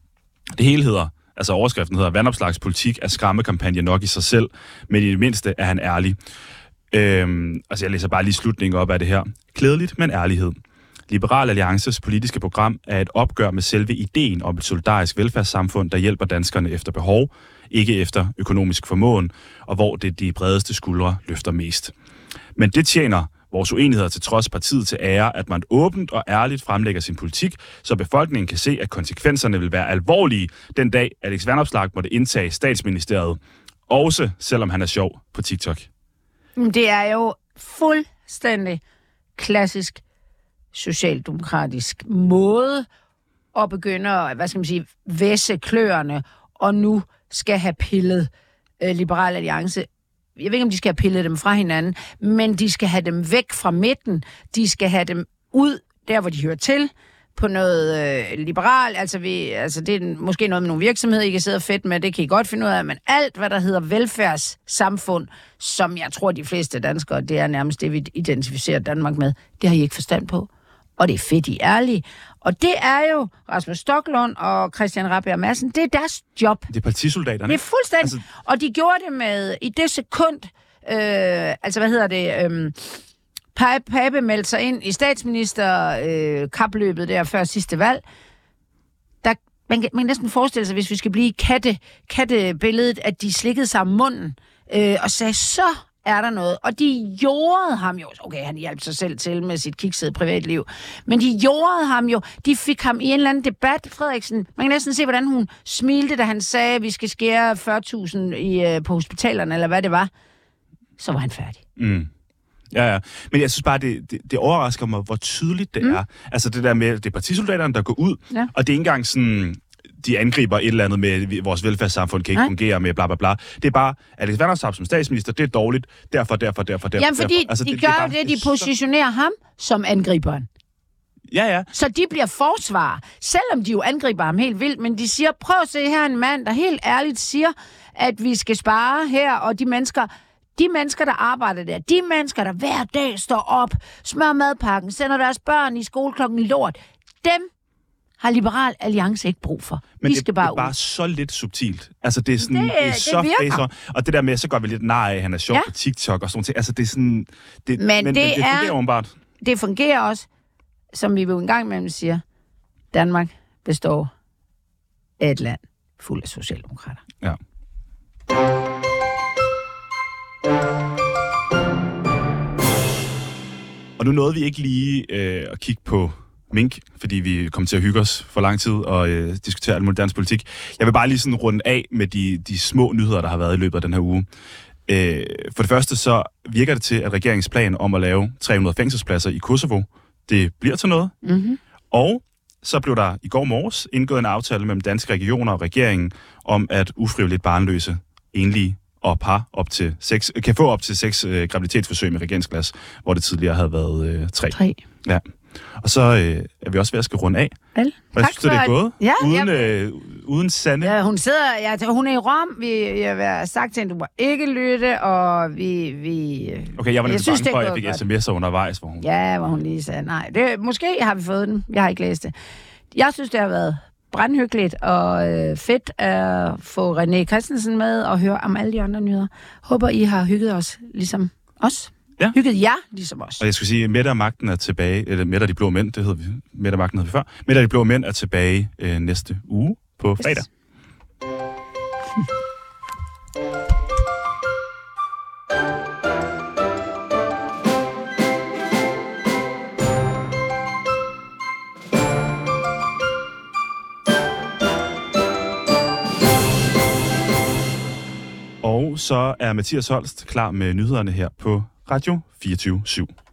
det hele hedder, altså overskriften hedder, Vandopslags politik er skræmmekampagne nok i sig selv, men i det mindste er han ærlig. Øhm, altså jeg læser bare lige slutningen op af det her. Klædeligt, men ærlighed. Liberal Alliances politiske program er et opgør med selve ideen om et solidarisk velfærdssamfund, der hjælper danskerne efter behov, ikke efter økonomisk formåen, og hvor det de bredeste skuldre løfter mest. Men det tjener vores uenigheder til trods partiet til ære, at man åbent og ærligt fremlægger sin politik, så befolkningen kan se, at konsekvenserne vil være alvorlige den dag, Alex Vandopslag måtte indtage statsministeriet. Også selvom han er sjov på TikTok. Det er jo fuldstændig klassisk socialdemokratisk måde at begynde at, hvad skal man sige, væsse kløerne, og nu skal have pillet øh, Liberal Alliance jeg ved ikke, om de skal have pillet dem fra hinanden, men de skal have dem væk fra midten. De skal have dem ud der, hvor de hører til, på noget øh, liberal. Altså, vi, altså, det er måske noget med nogle virksomheder, I kan sidde og fedt med, det kan I godt finde ud af, men alt, hvad der hedder velfærdssamfund, som jeg tror, de fleste danskere, det er nærmest det, vi identificerer Danmark med, det har I ikke forstand på. Og det er fedt, I ærlige. Og det er jo Rasmus Stocklund og Christian Rabia Madsen, det er deres job. Det er partisoldaterne. Det er fuldstændig. Altså... Og de gjorde det med, i det sekund, øh, altså hvad hedder det, øh, Pape meldte sig ind i statsminister-kapløbet øh, der før sidste valg. Der, man, kan, man kan næsten forestille sig, hvis vi skal blive katte, kattebilledet, at de slikkede sig om munden øh, og sagde, så er der noget. Og de jordede ham jo. Okay, han hjalp sig selv til med sit kiksede privatliv. Men de jordede ham jo. De fik ham i en eller anden debat, Frederiksen. Man kan næsten se, hvordan hun smilte, da han sagde, at vi skal skære 40.000 i, øh, på hospitalerne, eller hvad det var. Så var han færdig. Mm. Ja, ja. Men jeg synes bare, det, det, det overrasker mig, hvor tydeligt det mm. er. Altså det der med, det er partisoldaterne, der går ud, ja. og det er ikke engang sådan, de angriber et eller andet med, vores velfærdssamfund kan ikke Nej. fungere med bla bla bla. Det er bare, Alex Vandersap som statsminister, det er dårligt, derfor, derfor, derfor, derfor. Jamen, fordi derfor. Altså, de det, gør det, det, de positionerer så... ham som angriberen. Ja, ja. Så de bliver forsvar, selvom de jo angriber ham helt vildt, men de siger, prøv at se her en mand, der helt ærligt siger, at vi skal spare her, og de mennesker, de mennesker, der arbejder der, de mennesker, der hver dag står op, smør madpakken, sender deres børn i skole klokken lort, dem har Liberal Alliance ikke brug for. Men de det, skal bare det er bare ud. så lidt subtilt. Altså, det er, sådan, Det- det, er det så virker. facer, Og det der med, så går vi lidt nej han er sjov Ja. på TikTok og sådan noget. Altså, det er sådan... Det, Men men, det men det er- fungerer åbenbart. Det fungerer også, som vi jo engang imellem siger, Danmark består af et land fuld af socialdemokrater. Ja. Og nu nåede vi ikke lige øh, at kigge på mink, fordi vi kom til at hygge os for lang tid og øh, diskutere alt muligt dansk politik. Jeg vil bare lige sådan runde af med de, de små nyheder, der har været i løbet af den her uge. Øh, for det første så virker det til, at regeringens plan om at lave 300 fængselspladser i Kosovo, det bliver til noget. Mm-hmm. Og så blev der i går morges indgået en aftale mellem danske regioner og regeringen om, at ufrivilligt barnløse enlige og par op til seks, kan få op til seks øh, graviditetsforsøg med regeringsglas, hvor det tidligere havde været øh, tre. Tre. Ja. Og så øh, er vi også ved at skal runde af. Vel? Hvad Tak synes det er gået? Ja, uden, jeg- øh, uden Sande? Ja, hun sidder, ja, hun er i Rom. Vi, jeg har sagt til hende, du må ikke lytte, og vi... vi Okay, jeg var lidt bange for, at jeg fik sms'er undervejs, hvor hun... Ja, hvor hun lige sagde, nej, det, måske har vi fået den. Jeg har ikke læst det. Jeg synes, det har været brandhyggeligt og øh, fedt at få René Christensen med og høre om alle de andre nyheder. Håber, I har hygget os ligesom os. Ja. Hygget jer ligesom os. Og jeg skulle sige, at Mette og Magten er tilbage, eller Mette og de blå mænd, det hedder vi. Mette og Magten hed vi før. Mette og de blå mænd er tilbage øh, næste uge på fredag. Og så er Mathias Holst klar med nyhederne her på Radio 24 /7.